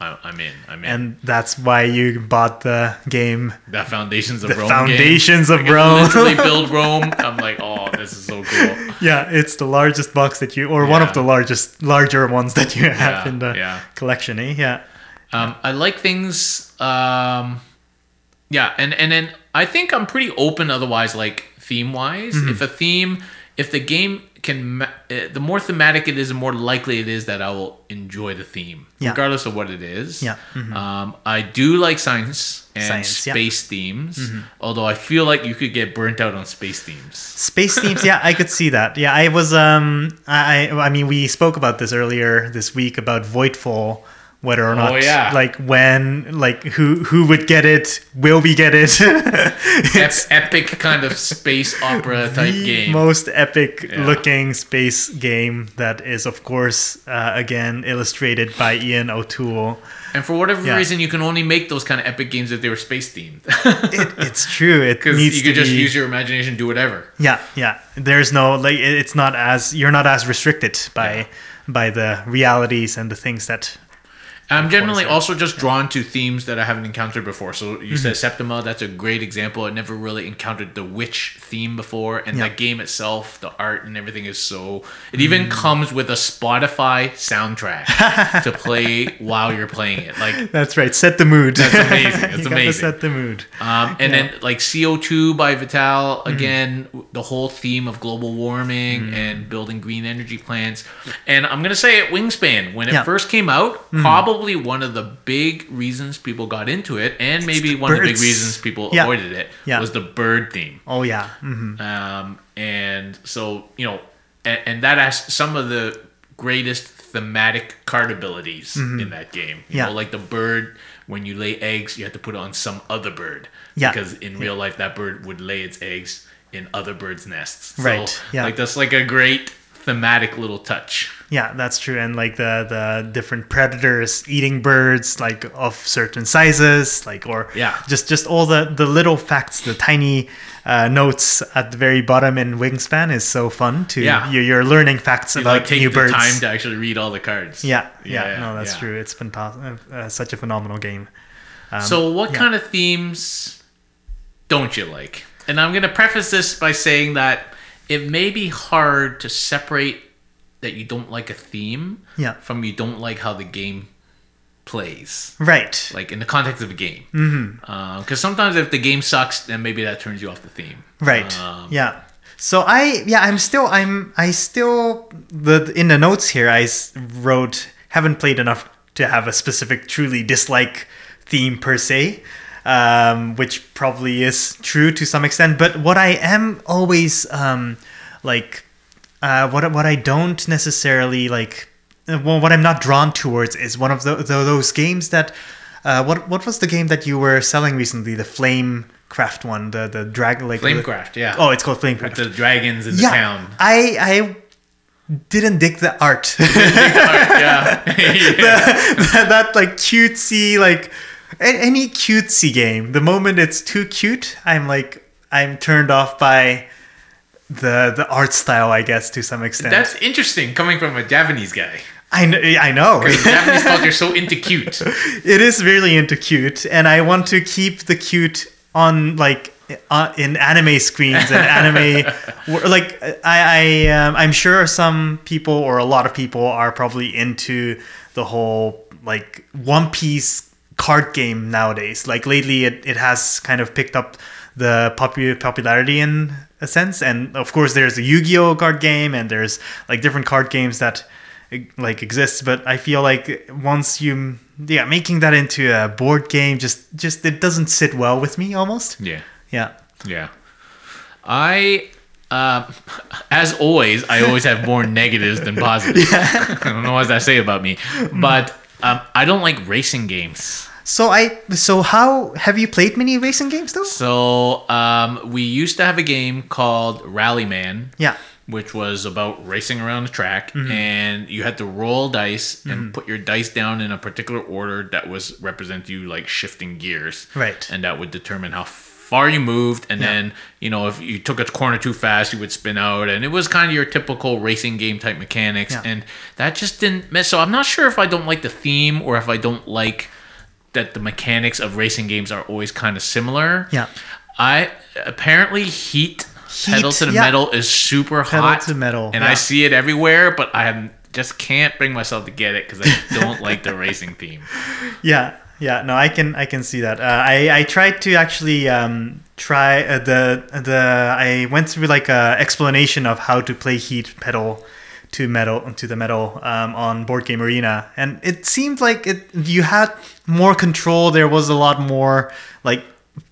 I, I'm in. I'm in. and that's why you bought the game the Foundations of The Rome. Foundations game. of Rome. Literally build Rome. I'm like, oh, this is so cool. Yeah, it's the largest box that you, or one of the largest, larger ones that you have Yeah, in the yeah. collection, eh? Yeah. Um, I like things. Um, yeah, and and then I think I'm pretty open. Otherwise, like theme wise, Mm-hmm. if a theme, if the game can, uh, the more thematic it is, the more likely it is that I will enjoy the theme, Yeah. regardless of what it is. Yeah, mhm. Um, I do like science and Science, yeah. Mm-hmm. space themes, although I feel like you could get burnt out on space themes. Space themes, yeah, I could see that. Yeah, I was, um, I, I mean, we spoke about this earlier this week about Voidfall, whether or not, Oh, yeah. like when, like who, who would get it, will we get it? Ep- epic kind of space opera type the game. most epic Yeah. looking space game that is, of course, uh, again illustrated by Ian O'Toole. and for whatever Yeah. reason, you can only make those kind of epic games if they were space themed. It, it's true. It needs you could just be, use your imagination, do whatever. Yeah, yeah. There's no like it's not as you're not as restricted by by the realities and the things that I'm generally also just drawn to themes that I haven't encountered before. So you Mm-hmm. said Septima, that's a great example. I never really encountered the witch theme before, and Yeah. that game itself, the art and everything is so. It even comes with a Spotify soundtrack to play while you're playing it. Like That's right. Set the mood. That's amazing. That's amazing. set the mood. Um, and then like CO2 by Vital, Mm-hmm. again, the whole theme of global warming Mm. and building green energy plants. And I'm going to say it, Wingspan, when it Yeah. First came out, probably one of the big reasons people got into it, and maybe one of the big reasons people Yeah. avoided it, Yeah. was the bird theme. Oh yeah. hmm Um, and so, you know, and, and that has some of the greatest thematic card abilities in that game. You Mm-hmm. Yeah. know, like the bird, when you lay eggs, you have to put on some other bird. Yeah. Because in real life, that bird would lay its eggs in other birds' nests. So, Right, yeah. Like, that's like a great thematic little touch. Yeah, that's true. And like the the different predators eating birds like of certain sizes, like or Yeah. just just all the the little facts, the tiny uh, notes at the very bottom in Wingspan is so fun to Yeah. you're, you're learning facts You about like take new the birds. time to actually read all the cards. yeah, yeah, Yeah, no, that's yeah. true. It's fantastic. Uh, such a phenomenal game. Um, so, what kind of themes don't you like? And I'm going to preface this by saying that it may be hard to separate that you don't like a theme Yeah. from you don't like how the game plays. Right. Like in the context of a game. Because mm-hmm. sometimes if the game sucks, then maybe that turns you off the theme. Right. Um, yeah. So I yeah I'm still I'm I still the in the notes here I wrote haven't played enough to have a specific truly dislike theme per se, um, which probably is true to some extent. But what I am always um, like uh, what what I don't necessarily like well, what I'm not drawn towards is one of the, the those games that uh, what what was the game that you were selling recently the flame craft one the the drag like the- Flamecraft, yeah. Oh, it's called Flamecraft. With the dragons in the yeah, town. I I didn't dig the art. yeah. that, that, like cutesy like any cutesy game. The moment it's too cute, I'm like I'm turned off by the the art style, I guess, to some extent. That's interesting coming from a Japanese guy. I know. I know. Japanese culture so into cute. it is really into cute, and I want to keep the cute on like uh, in anime screens and anime. like I, I um, I'm sure some people or a lot of people are probably into the whole like One Piece card game nowadays. Like lately, it, it has kind of picked up the popu- popularity in a sense. And of course, there's a Yu-Gi-Oh card game, and there's like different card games that like exist. But I feel like once you yeah making that into a board game, just just it doesn't sit well with me almost. Yeah. Yeah. Yeah. I, uh, as always, I always have more negatives than positives. I don't know what that say about me, but um, I don't like racing games. So I so how have you played many racing games though? So um, we used to have a game called Rallyman, Yeah. which was about racing around the track, Mm-hmm. and you had to roll dice and put your dice down in a particular order that was represent you like shifting gears, Right. And that would determine how far you moved, and Yeah. then you know if you took a corner too fast, you would spin out, and it was kind of your typical racing game type mechanics, Yeah. and that just didn't. mess. So I'm not sure if I don't like the theme or if I don't like that the mechanics of racing games are always kind of similar. Yeah. I apparently heat, pedal to the yeah. metal is super Pedal hot to metal, and. I see it everywhere, but I just can't bring myself to get it because I don't like the racing theme. Yeah, yeah. No, I can I can see that. Uh, I I tried to actually um, try uh, the the I went through like a explanation of how to play heat pedal to metal to the metal um, on board game arena and it seemed like it you had more control there was a lot more like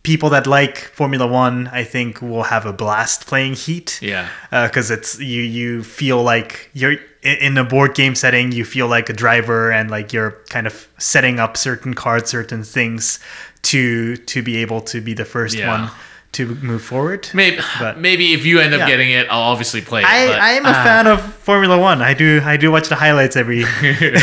people that like formula one i think will have a blast playing heat Yeah. Uh, because it's you you feel like you're in a board game setting you feel like a driver and like you're kind of setting up certain cards certain things to to be able to be the first Yeah. one to move forward Maybe, But- maybe if you end up Yeah. getting it, I'll obviously play it. I, but, I am a uh, fan of Formula One. I do I do watch the highlights every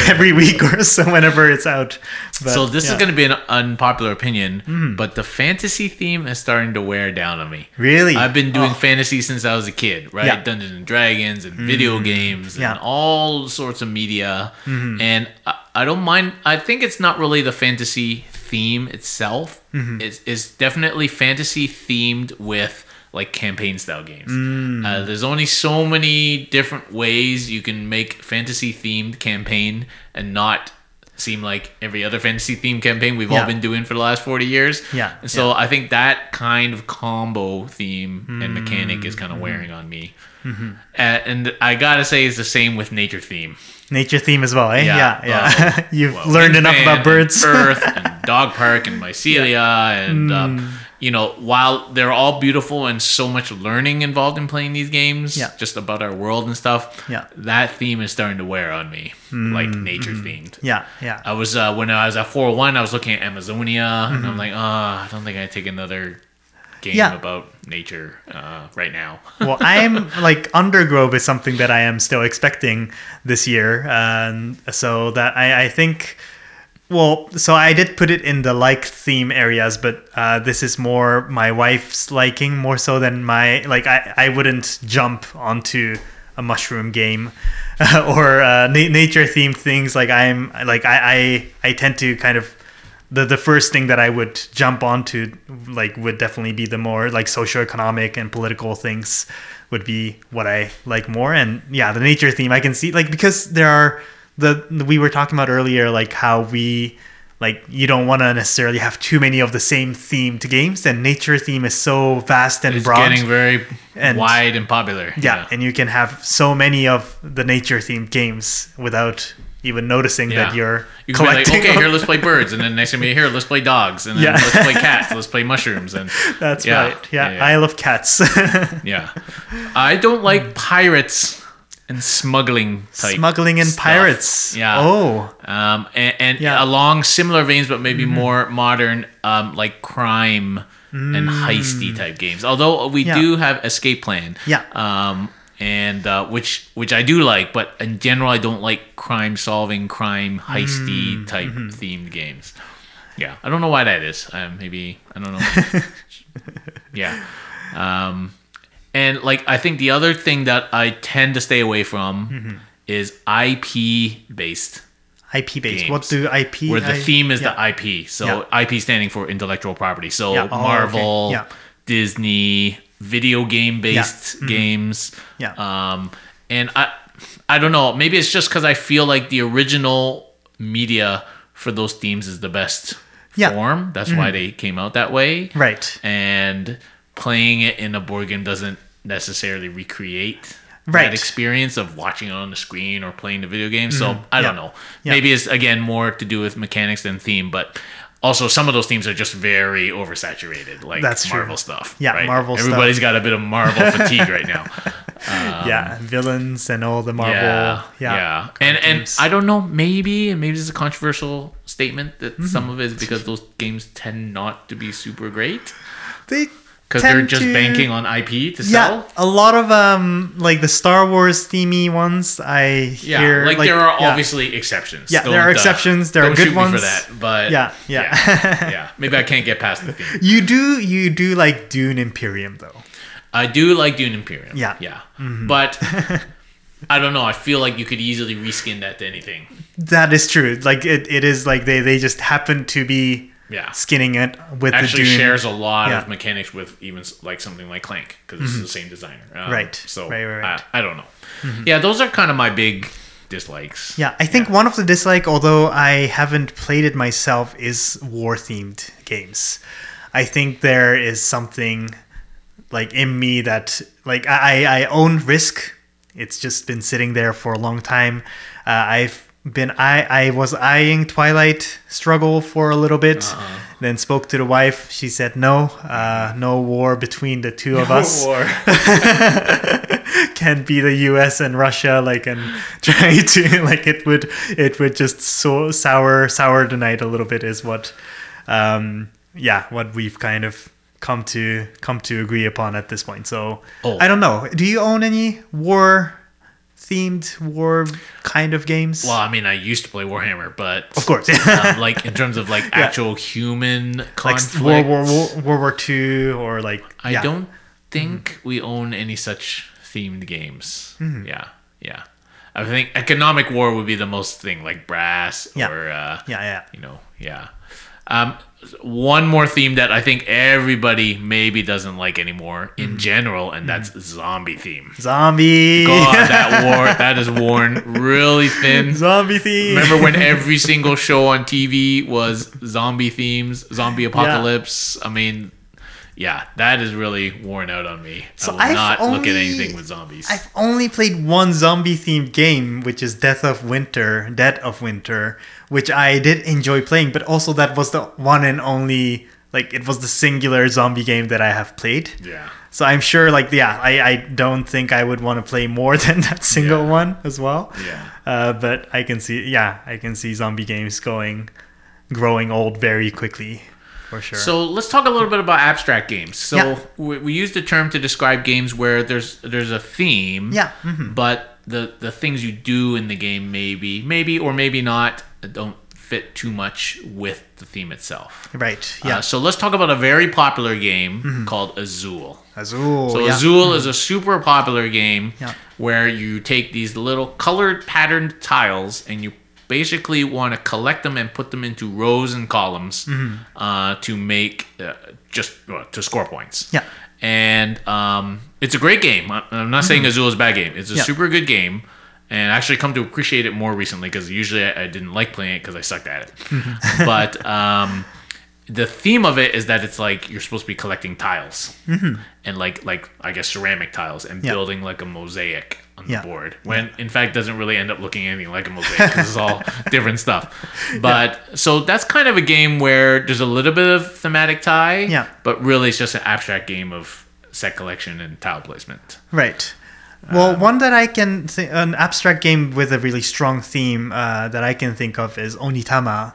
every week or so whenever it's out. But, So this yeah. Mm-hmm. is going to be an unpopular opinion, but the fantasy theme is starting to wear down on me. really. I've been doing Oh. fantasy since I was a kid, right? Yeah. Mm-hmm. Dungeons and Dragons and video games and Yeah. Mm-hmm. all sorts of media. And I, I don't mind. I think it's not really the fantasy theme itself. Mm-hmm. It's, it's definitely fantasy themed with like campaign style games. Mm. Uh, there's only so many different ways you can make fantasy themed campaign and not seem like every other fantasy themed campaign we've all been doing for the last 40 years. Yeah, And so I think that kind of combo theme and mechanic is kind of wearing on me. Uh, and I gotta say, it's the same with nature theme. nature theme as well, eh? Yeah, Yeah, yeah. You've Well, learned enough about birds. and Earth, and Dog Park, and Mycelia, and Mm. um, you know, while they're all beautiful and so much learning involved in playing these games, Yeah. just about our world and stuff, Yeah. that theme is starting to wear on me, like nature themed. yeah, yeah. I was uh, when I was at four one, I was looking at Amazonia, and I'm like, oh, I don't think I take another game. Yeah. about nature uh, right now. well, I'm like Undergrove is something that I am still expecting this year, and so that I, I think. Well, so I did put it in the like theme areas, but uh, this is more my wife's liking more so than my like. I I wouldn't jump onto a mushroom game or uh, na- nature themed things. Like I'm like I, I I tend to kind of the the first thing that I would jump onto like would definitely be the more like socioeconomic and political things would be what I like more and yeah the nature theme I can see like because there are the we were talking about earlier like how we like you don't want to necessarily have too many of the same themed games and nature theme is so vast and It's broad getting very And- wide and popular. yeah, and you can have so many of the nature themed games without even noticing that you're You can be like, collecting okay, them. here, let's play birds, and then next time you here, let's play dogs, and then Yeah. let's play cats, let's play mushrooms, and That's Yeah, right. Yeah, yeah, yeah. I love cats. yeah. I don't like pirates and smuggling type Smuggling and stuff. pirates. Yeah. Oh. Um, and, and Yeah. Mm-hmm. along similar veins, but maybe more modern, um, like crime and heisty type games. Although we Mm. Yeah. do have Escape Plan, Yeah. um, and uh, which which I do like, but in general, I don't like crime solving, crime heisty Mm, type mm-hmm. themed games. Yeah, I don't know why that is. Um, maybe I don't know. yeah. Um, and like I think the other thing that I tend to stay away from Mm-hmm. is IP based IP based. Games. What do IP? where the I- theme is yeah. the IP. So Yeah. IP standing for intellectual property. So Yeah. Oh, okay. Marvel, Yeah. Disney, video game based Mhm. games. Yeah. Um, and I, I don't know. Maybe it's just because I feel like the original media for those themes is the best Yeah. Mm-hmm. form. That's why they came out that way. Right. And playing it in a board game doesn't necessarily recreate Right. that experience of watching it on the screen or playing the video game. So I don't Mm-hmm. Know. Yeah. Maybe it's again more to do with mechanics than theme, but also some of those themes are just very oversaturated, like That's true. Marvel stuff. Yeah, right? Marvel stuff. Everybody's got a bit of Marvel fatigue right now. yeah, villains and all the Marvel. Yeah, Yeah, yeah, And and. I don't know. Maybe and maybe this is a controversial statement that Mm-hmm. some of it is because those games tend not to be super great they because they're just to- banking on IP to Yeah, sell. a lot of um like the Star Wars themey ones. I Yeah, hear like, there are yeah. obviously exceptions. Yeah, there Don't, are uh, exceptions, there are good shoot me ones. for that, but Yeah, yeah. yeah, yeah. Maybe I can't get past the theme. You do you do like Dune Imperium though. I do like Dune Imperium. Yeah. yeah, but I don't know. I feel like you could easily reskin that to anything. That is true. Like it, it is like they they just happen to be Yeah, skinning it with actually the Dune. shares a lot Yeah. Mm-hmm. of mechanics with even like something like Clank because this is the same designer. Um, Right. So Right, right, right. I, I don't know. Yeah, those are kind of my big dislikes. Yeah, I think one of the dislike, although I haven't played it myself, is war themed games. I think there is something like in me that like I I own Risk. It's just been sitting there for a long time. Uh, I've been I I was eyeing Twilight Struggle for a little bit. Then spoke to the wife. She said no, uh, no war between the two of us War. can be the U.S. and Russia, like, and try to like it would it would just so sour sour the night a little bit is what, um, yeah, what we've kind of come to come to agree upon at this point. So Oh. I don't know. Do you own any war themed war kind of games? well, I mean, I used to play Warhammer, but of course, um, like in terms of like actual human like conflict, World War World War Two or like I yeah. don't think we own any such themed games. Mm-hmm. Yeah, yeah. I think economic war would be the most thing, like brass Yeah. or uh, Yeah, yeah. you know, yeah. Um, one more theme that I think everybody maybe doesn't like anymore in mm-hmm. general, and that's mm-hmm. zombie theme. Zombie. God, that war that is worn really thin. Zombie theme. Remember when every single show on TV was zombie themes, zombie apocalypse? I mean, yeah, that is really worn out on me. So I will I've not look at only- anything with zombies. I've only played one zombie themed game, which is Death of Winter, Dead of Winter, which I did enjoy playing, but also that was the one and only, like, it was the singular zombie game that I have played. yeah. So I'm sure, like, yeah, I, I don't think I would want to play more than that single Yeah. one as well. Yeah. Uh, but I can see, yeah, I can see zombie games going, growing old very quickly, for sure. So let's talk a little bit about abstract games. So Yeah. we, we use the term to describe games where there's there's a theme, yeah, mhm. but the the things you do in the game maybe maybe or maybe not don't fit too much with the theme itself. right, Uh, yeah. so let's talk about a very popular game called Azul. Azul. So yeah. Azul is a super popular game Yeah. where you take these little colored patterned tiles and you basically want to collect them and put them into rows and columns Mm-hmm. uh, to make uh, just uh, to score points. Yeah. And um, it's a great game. I'm not saying Azul is a bad game. It's a Mm-hmm. Yeah. super good game. And I actually come to appreciate it more recently because usually I, I didn't like playing it because I sucked at it. Mm-hmm. but um, the theme of it is that it's like you're supposed to be collecting tiles and like like I guess ceramic tiles and Mm-hmm. Yeah. building like a mosaic on Yeah. the board. When in fact doesn't really end up looking anything like a mosaic. 'cause it's all different stuff. But so that's kind of a game where there's a little bit of thematic tie. Yeah. But really it's just an abstract game of set collection and tile placement. Right. Well, one that I can think, an abstract game with a really strong theme uh, that I can think of is Onitama.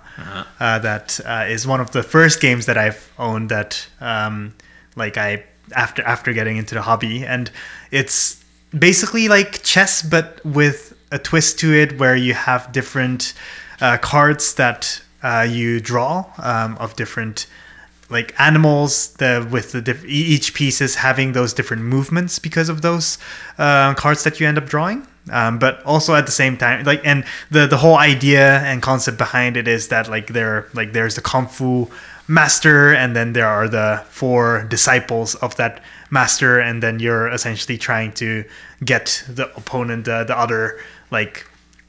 uh that uh, is one of the first games that I've owned that, um, like I after after getting into the hobby, and it's basically like chess but with a twist to it, where you have different uh, cards that uh, you draw um, of different like animals the with the diff- each piece is having those different movements because of those uh, cards that you end up drawing. Um, but also at the same time like and the the whole idea and concept behind it is that like there like there's the kung fu master and then there are the four disciples of that master and then you're essentially trying to get the opponent uh, the other like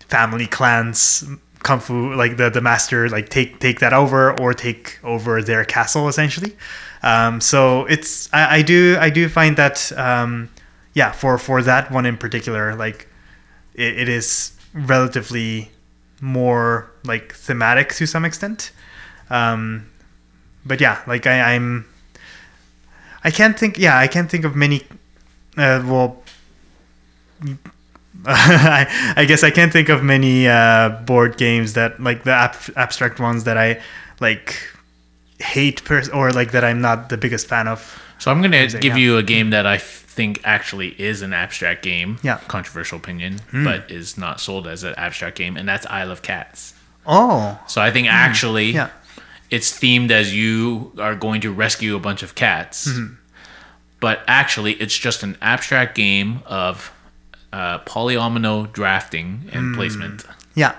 family clans kung fu like the the master like take take that over or take over their castle essentially. Um, so it's I, I do I do find that um, yeah for for that one in particular like it, it is relatively more like thematic to some extent. Um, but yeah, like I, I'm I can't think yeah I can't think of many uh, well I, I guess I can't think of many uh, board games that like the ab- abstract ones that I like hate pers- or like that I'm not the biggest fan of. So I'm gonna give yeah. you a game that I think actually is an abstract game. Yeah. Hmm. Controversial opinion, but is not sold as an abstract game, and that's Isle of Cats. Oh, So I think actually, yeah. it's themed as you are going to rescue a bunch of cats, Mm-hmm. but actually it's just an abstract game of uh, polyomino drafting Mm. and placement. yeah,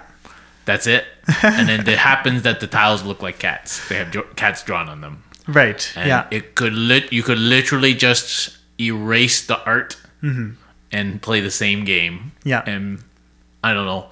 That's it. and then it happens that the tiles look like cats. They have dr- cats drawn on them. right, And yeah, it could lit you could literally just erase the art and play the same game. Mm-hmm. Yeah. And I don't know.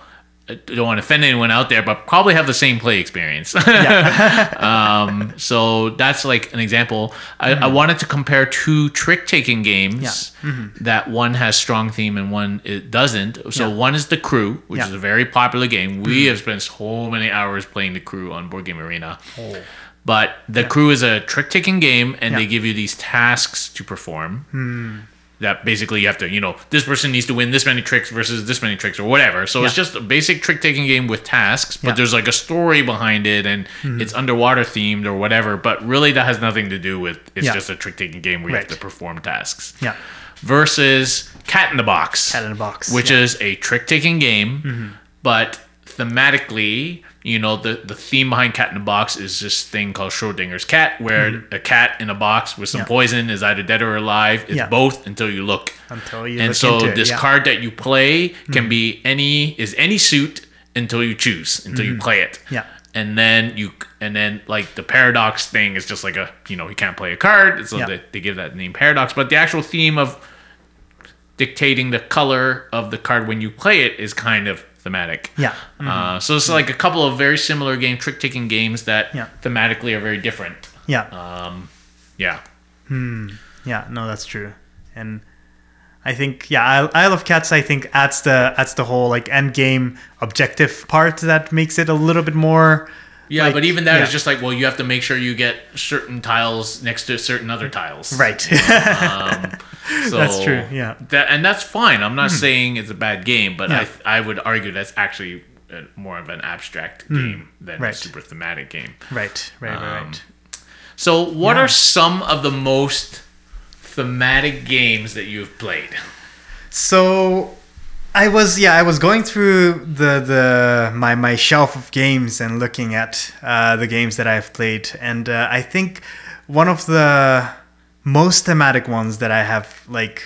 I don't want to offend anyone out there, but probably have the same play experience. um, so that's like an example. I, I mm-hmm. wanted to compare two trick taking games mm-hmm. that one has strong theme and one it doesn't. So Yeah. one is the Crew, which Yeah. is a very popular game. We mm-hmm. have spent so many hours playing the Crew on Board Game Arena. Oh. But the crew is a trick taking game, and they give you these tasks to perform. Hmm. That basically you have to, you know, this person needs to win this many tricks versus this many tricks or whatever. So it's just a basic trick taking game with tasks, but Yeah. there's like a story behind it and hmm. it's underwater themed or whatever. But really, that has nothing to do with it's Yeah. just a trick taking game where you have to perform tasks. yeah. Versus Cat in the Box Cat in the box, which yeah. is a trick taking game, mm-hmm. but thematically, you know, the, the theme behind Cat in a Box is this thing called Schrodinger's cat, where a cat in a box with some Mm-hmm. Yeah. poison is either dead or alive. It's Yeah. both until you look. Until you and look so this yeah. Mm-hmm. card that you play can be any is any suit until you choose until you play it. Mm-hmm. Yeah. And then you and then like the paradox thing is just like a you know you can't play a card, so they, they give that name paradox. But the actual theme of dictating the color of the card when you play it is kind of thematic. Yeah. Uh, so it's like a couple of very similar game trick taking games that Yeah. thematically are very different. Yeah. Um, yeah. Yeah, no, that's true. And I think yeah, Isle of Cats I think adds the adds the whole like end game objective part that makes it a little bit more Yeah, like, but even that is yeah. just like, well, you have to make sure you get certain tiles next to certain other tiles. right. So That's true, yeah. That and that's fine. I'm not saying it's a bad game, but Yeah. I I would argue that's actually uh more of an abstract game than. Right. a super thematic game. right, right, right, Um, right. So, what Yeah. are some of the most thematic games that you've played? So I was yeah I was going through the the my my shelf of games and looking at uh, the games that I've played and uh, I think one of the most thematic ones that I have like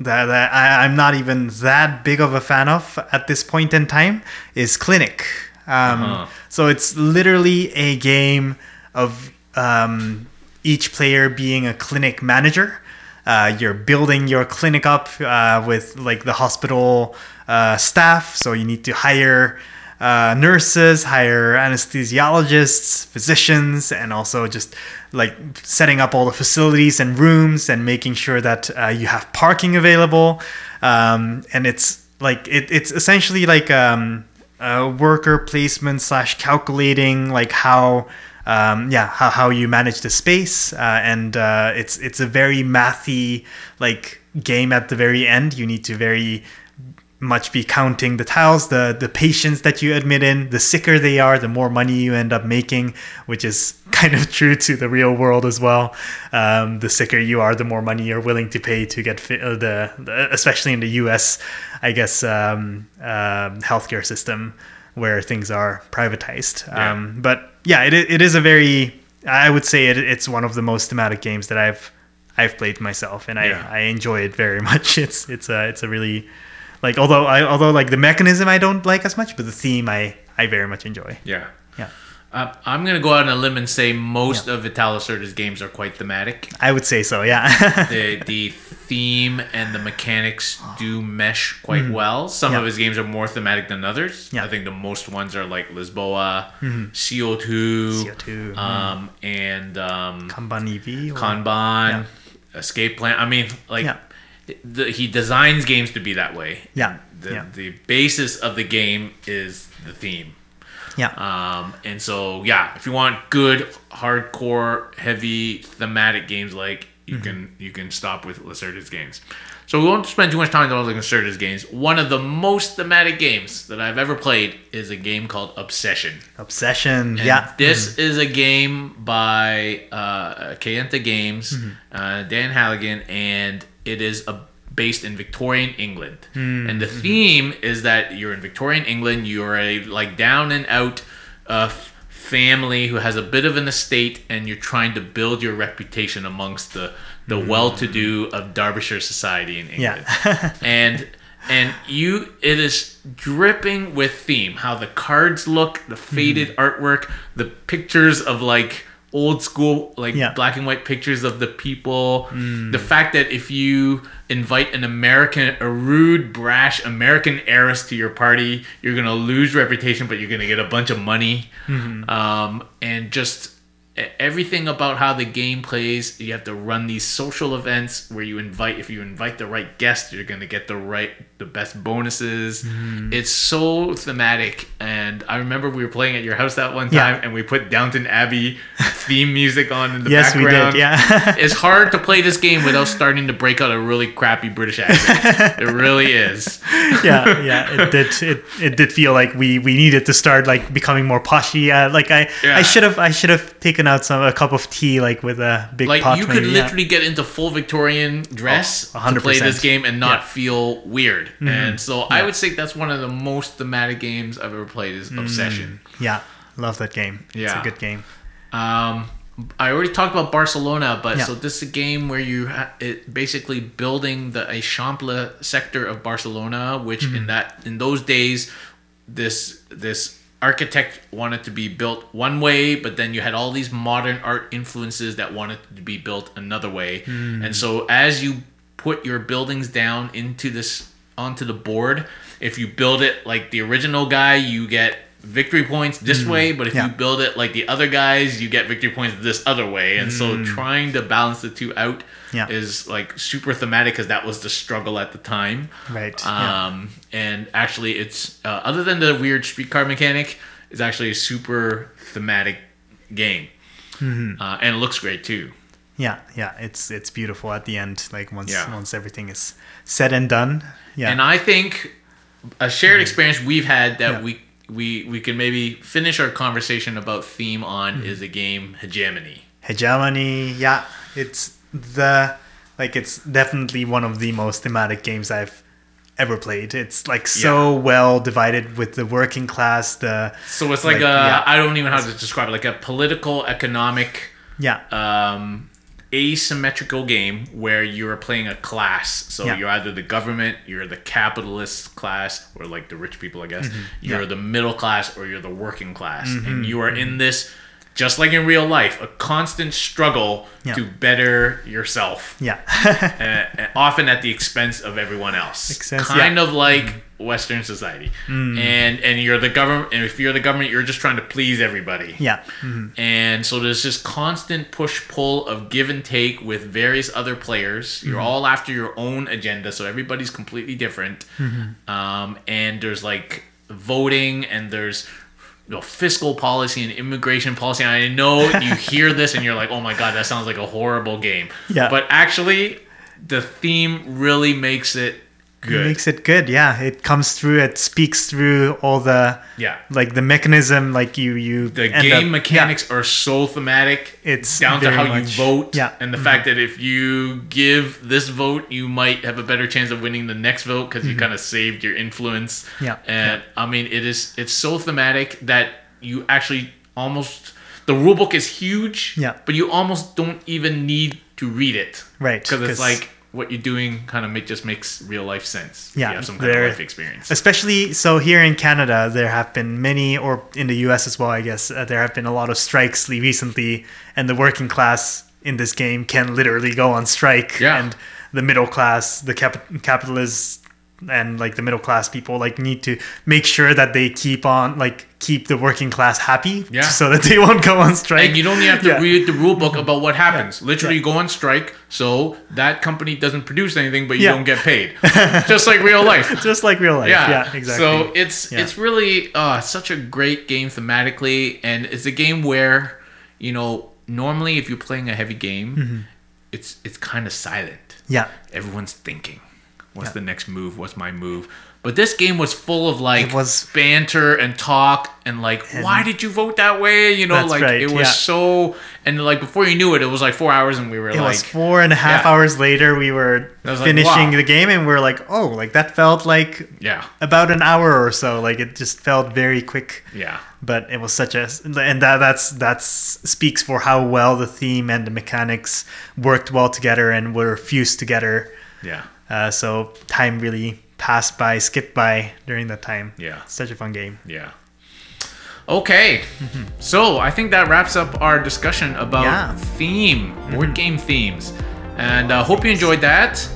that, that I, I'm not even that big of a fan of at this point in time is Clinic. Um, Uh-huh. So it's literally a game of um, each player being a clinic manager. Uh, you're building your clinic up uh, with like the hospital uh, staff, so you need to hire uh, nurses, hire anesthesiologists, physicians, and also just like setting up all the facilities and rooms and making sure that you have parking available. Um, and it's like it, it's essentially like um, worker placement slash calculating like how um, yeah how, how you manage the space uh, and uh, it's it's a very mathy like game at the very end. You need to very much be counting the tiles the the patients that you admit in. The sicker they are the more money you end up making which is kind of true to the real world as well. Um, the sicker you are the more money you're willing to pay to get fi- uh, the, the especially in the us i guess um, um healthcare system where things are privatized Yeah. um, but yeah it, it is a very i would say it, it's one of the most thematic games that i've i've played myself and Yeah. i i enjoy it very much it's it's a it's a really like although I although like the mechanism I don't like as much, but the theme I I very much enjoy. Yeah. Yeah. Uh, I'm gonna go out on a limb and say most of Vital Lacerda's games are quite thematic. I would say so. Yeah. the the theme and the mechanics do mesh quite well. Some Mm-hmm. Yeah. of his games are more thematic than others. Yeah. Mm-hmm. I think the most ones are like Lisboa, CO2, CO2, um, and um, Kanban EV. or- Kanban, Escape Plan. I mean, like Yeah. the, he designs games to be that way. Yeah, The, yeah. the basis of the game is the theme. Yeah. Um, and so, yeah, if you want good, hardcore, heavy, thematic games, like you can you can stop with Lacerda's games. So we won't spend too much time on Lacerda's games. One of the most thematic games that I've ever played is a game called Obsession. Obsession. And yeah. This is a game by uh, Kayenta Games, uh, Dan Halligan, and it is a, based in Victorian England. Hmm. And the theme is that you're in Victorian England. You're a like down and out uh, family who has a bit of an estate, and you're trying to build your reputation amongst the the hmm. well-to-do of Derbyshire society in England Yeah. and and you it is dripping with theme how the cards look the hmm. faded artwork the pictures of like old school like Yeah. black and white pictures of the people. The fact that if you invite an american a rude brash american heiress to your party you're gonna lose reputation but you're gonna get a bunch of money. Um, and just everything about how the game plays you have to run these social events where you invite if you invite the right guest you're going to get the right the best bonuses it's so thematic and i remember we were playing at your house that one Yeah. time and we put downton abbey theme music on in the yes, we background did. Yeah. it's hard to play this game without starting to break out a really crappy british accent it really is yeah, yeah, it did. It, it did feel like we we needed to start like becoming more poshy. Uh, like I Yeah. I should have I should have taken out some a cup of tea like with a big like pot. you could maybe, yeah. literally get into full Victorian dress Oh, to play this game and not Yeah. Mm-hmm. feel weird. And so I would say that's one of the most thematic games I've ever played is Obsession. Yeah, love that game. it's Yeah. a good game. Um, I already talked about Barcelona, but Yeah. so this is a game where you ha- it basically building the Eixample sector of Barcelona, which Mm-hmm. in that in those days, this this architect wanted to be built one way, but then you had all these modern art influences that wanted to be built another way, Mm. and so as you put your buildings down into this onto the board, if you build it like the original guy, you get victory points this way, but if Mm. Yeah. you build it like the other guys, you get victory points this other way. And so trying to balance the two out Mm. Yeah. is like super thematic because that was the struggle at the time. Right. yeah. Um, and actually, it's uh, other than the weird streetcar mechanic, it's actually a super thematic game, Mm-hmm. uh, and it looks great too. Yeah, yeah, it's it's beautiful at the end. Like once Yeah. once everything is said and done. Yeah, And I think a shared experience we've had that Yeah. we we we can maybe finish our conversation about theme on Mm-hmm. is a game Hegemony. hegemony. Yeah, it's the like it's definitely one of the most thematic games I've ever played. It's like so well divided with the working class. The So it's like, Like, a yeah. I don't even know how to describe it like a political economic yeah, um, asymmetrical game where you're playing a class. So Yeah. you're either the government, you're the capitalist class, or like the rich people, I guess. Mm-hmm. You're Yeah. the middle class, or you're the working class, and mm-hmm. you are in mm-hmm. this. Just like in real life, a constant struggle Yeah. to better yourself, yeah, uh, uh, often at the expense of everyone else. Expense, kind yeah. of like Western society, and and you're the government. And if you're the government, you're just trying to please everybody. yeah, mhm, And so there's this constant push pull of give and take with various other players. You're all after your own agenda, so everybody's completely different. Um, and there's like voting, and there's you know, fiscal policy and immigration policy. And I know you hear this and you're like, oh my god, that sounds like a horrible game. Yeah. But actually, the theme really makes it it good. makes it good. Yeah, it comes through. It speaks through all the yeah. like the mechanism. Like you you The game up- mechanics are so thematic. It's down to how much- you vote, yeah. and the fact that if you give this vote, you might have a better chance of winning the next vote because you kind of saved your influence. Mm-hmm. Yeah, and I mean, it is it's so thematic that you actually almost the rule book is huge. Yeah. but you almost don't even need to read it. Right, because it's like what you're doing kind of make, just makes real life sense. Yeah, you have some kind of life experience. Especially so here in Canada, there have been many, or in the U.S. as well, I guess, uh, there have been a lot of strikes recently, and the working class in this game can literally go on strike, Yeah. and the middle class, the cap- capitalists, and like the middle class people, like need to make sure that they keep on, like keep the working class happy, Yeah. so that they won't go on strike. And you don't have to Yeah. read the rule book about what happens. Literally, Yeah. go on strike, so that company doesn't produce anything, but you Yeah. don't get paid. Just like real life. just like real life. Yeah, Yeah, exactly. So it's Yeah. it's really uh, such a great game thematically, and it's a game where you know normally if you're playing a heavy game, Mm-hmm. it's it's kind of silent. yeah, Everyone's thinking, what's Yeah. the next move? What's my move? But this game was full of like It was- banter and talk and like, why did you vote that way? You know, like right, it was yeah. so, and like before you knew it, it was like four hours, and we were it like, was four and a half yeah. hours later. We were was like, finishing wow. the game, and we are like, oh, like that felt like yeah, about an hour or so. Like it just felt very quick. yeah, But it was such a, and that that's that's speaks for how well the theme and the mechanics worked well together and were fused together. yeah, Uh, so time really passed by, skipped by during that time. Yeah. such a fun game. yeah. Okay, so I think that wraps up our discussion about Yeah. theme, board game themes, and uh, hope you enjoyed that.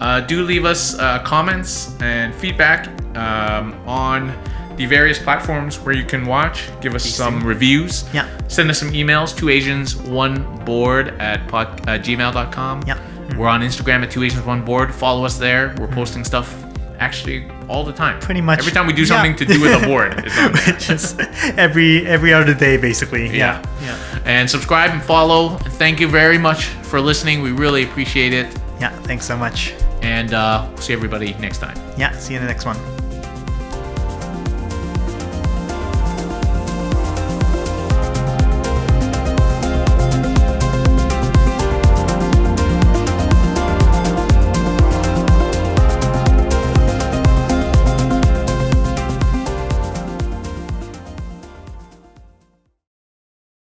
Uh, do leave us uh, comments and feedback um, on the various platforms where you can watch. Give us some reviews. Yeah. Send us some emails. to Asians One Board at pod, uh, gmail.com. Yeah. We're on Instagram at Two Asians One Board. Follow us there. We're posting stuff actually all the time. Pretty much, Every time we do yeah. something to do with a board, just every every other day, basically. Yeah. yeah, And subscribe and follow. Thank you very much for listening. We really appreciate it. yeah. Thanks so much. And uh, see everybody next time. Yeah. See you in the next one.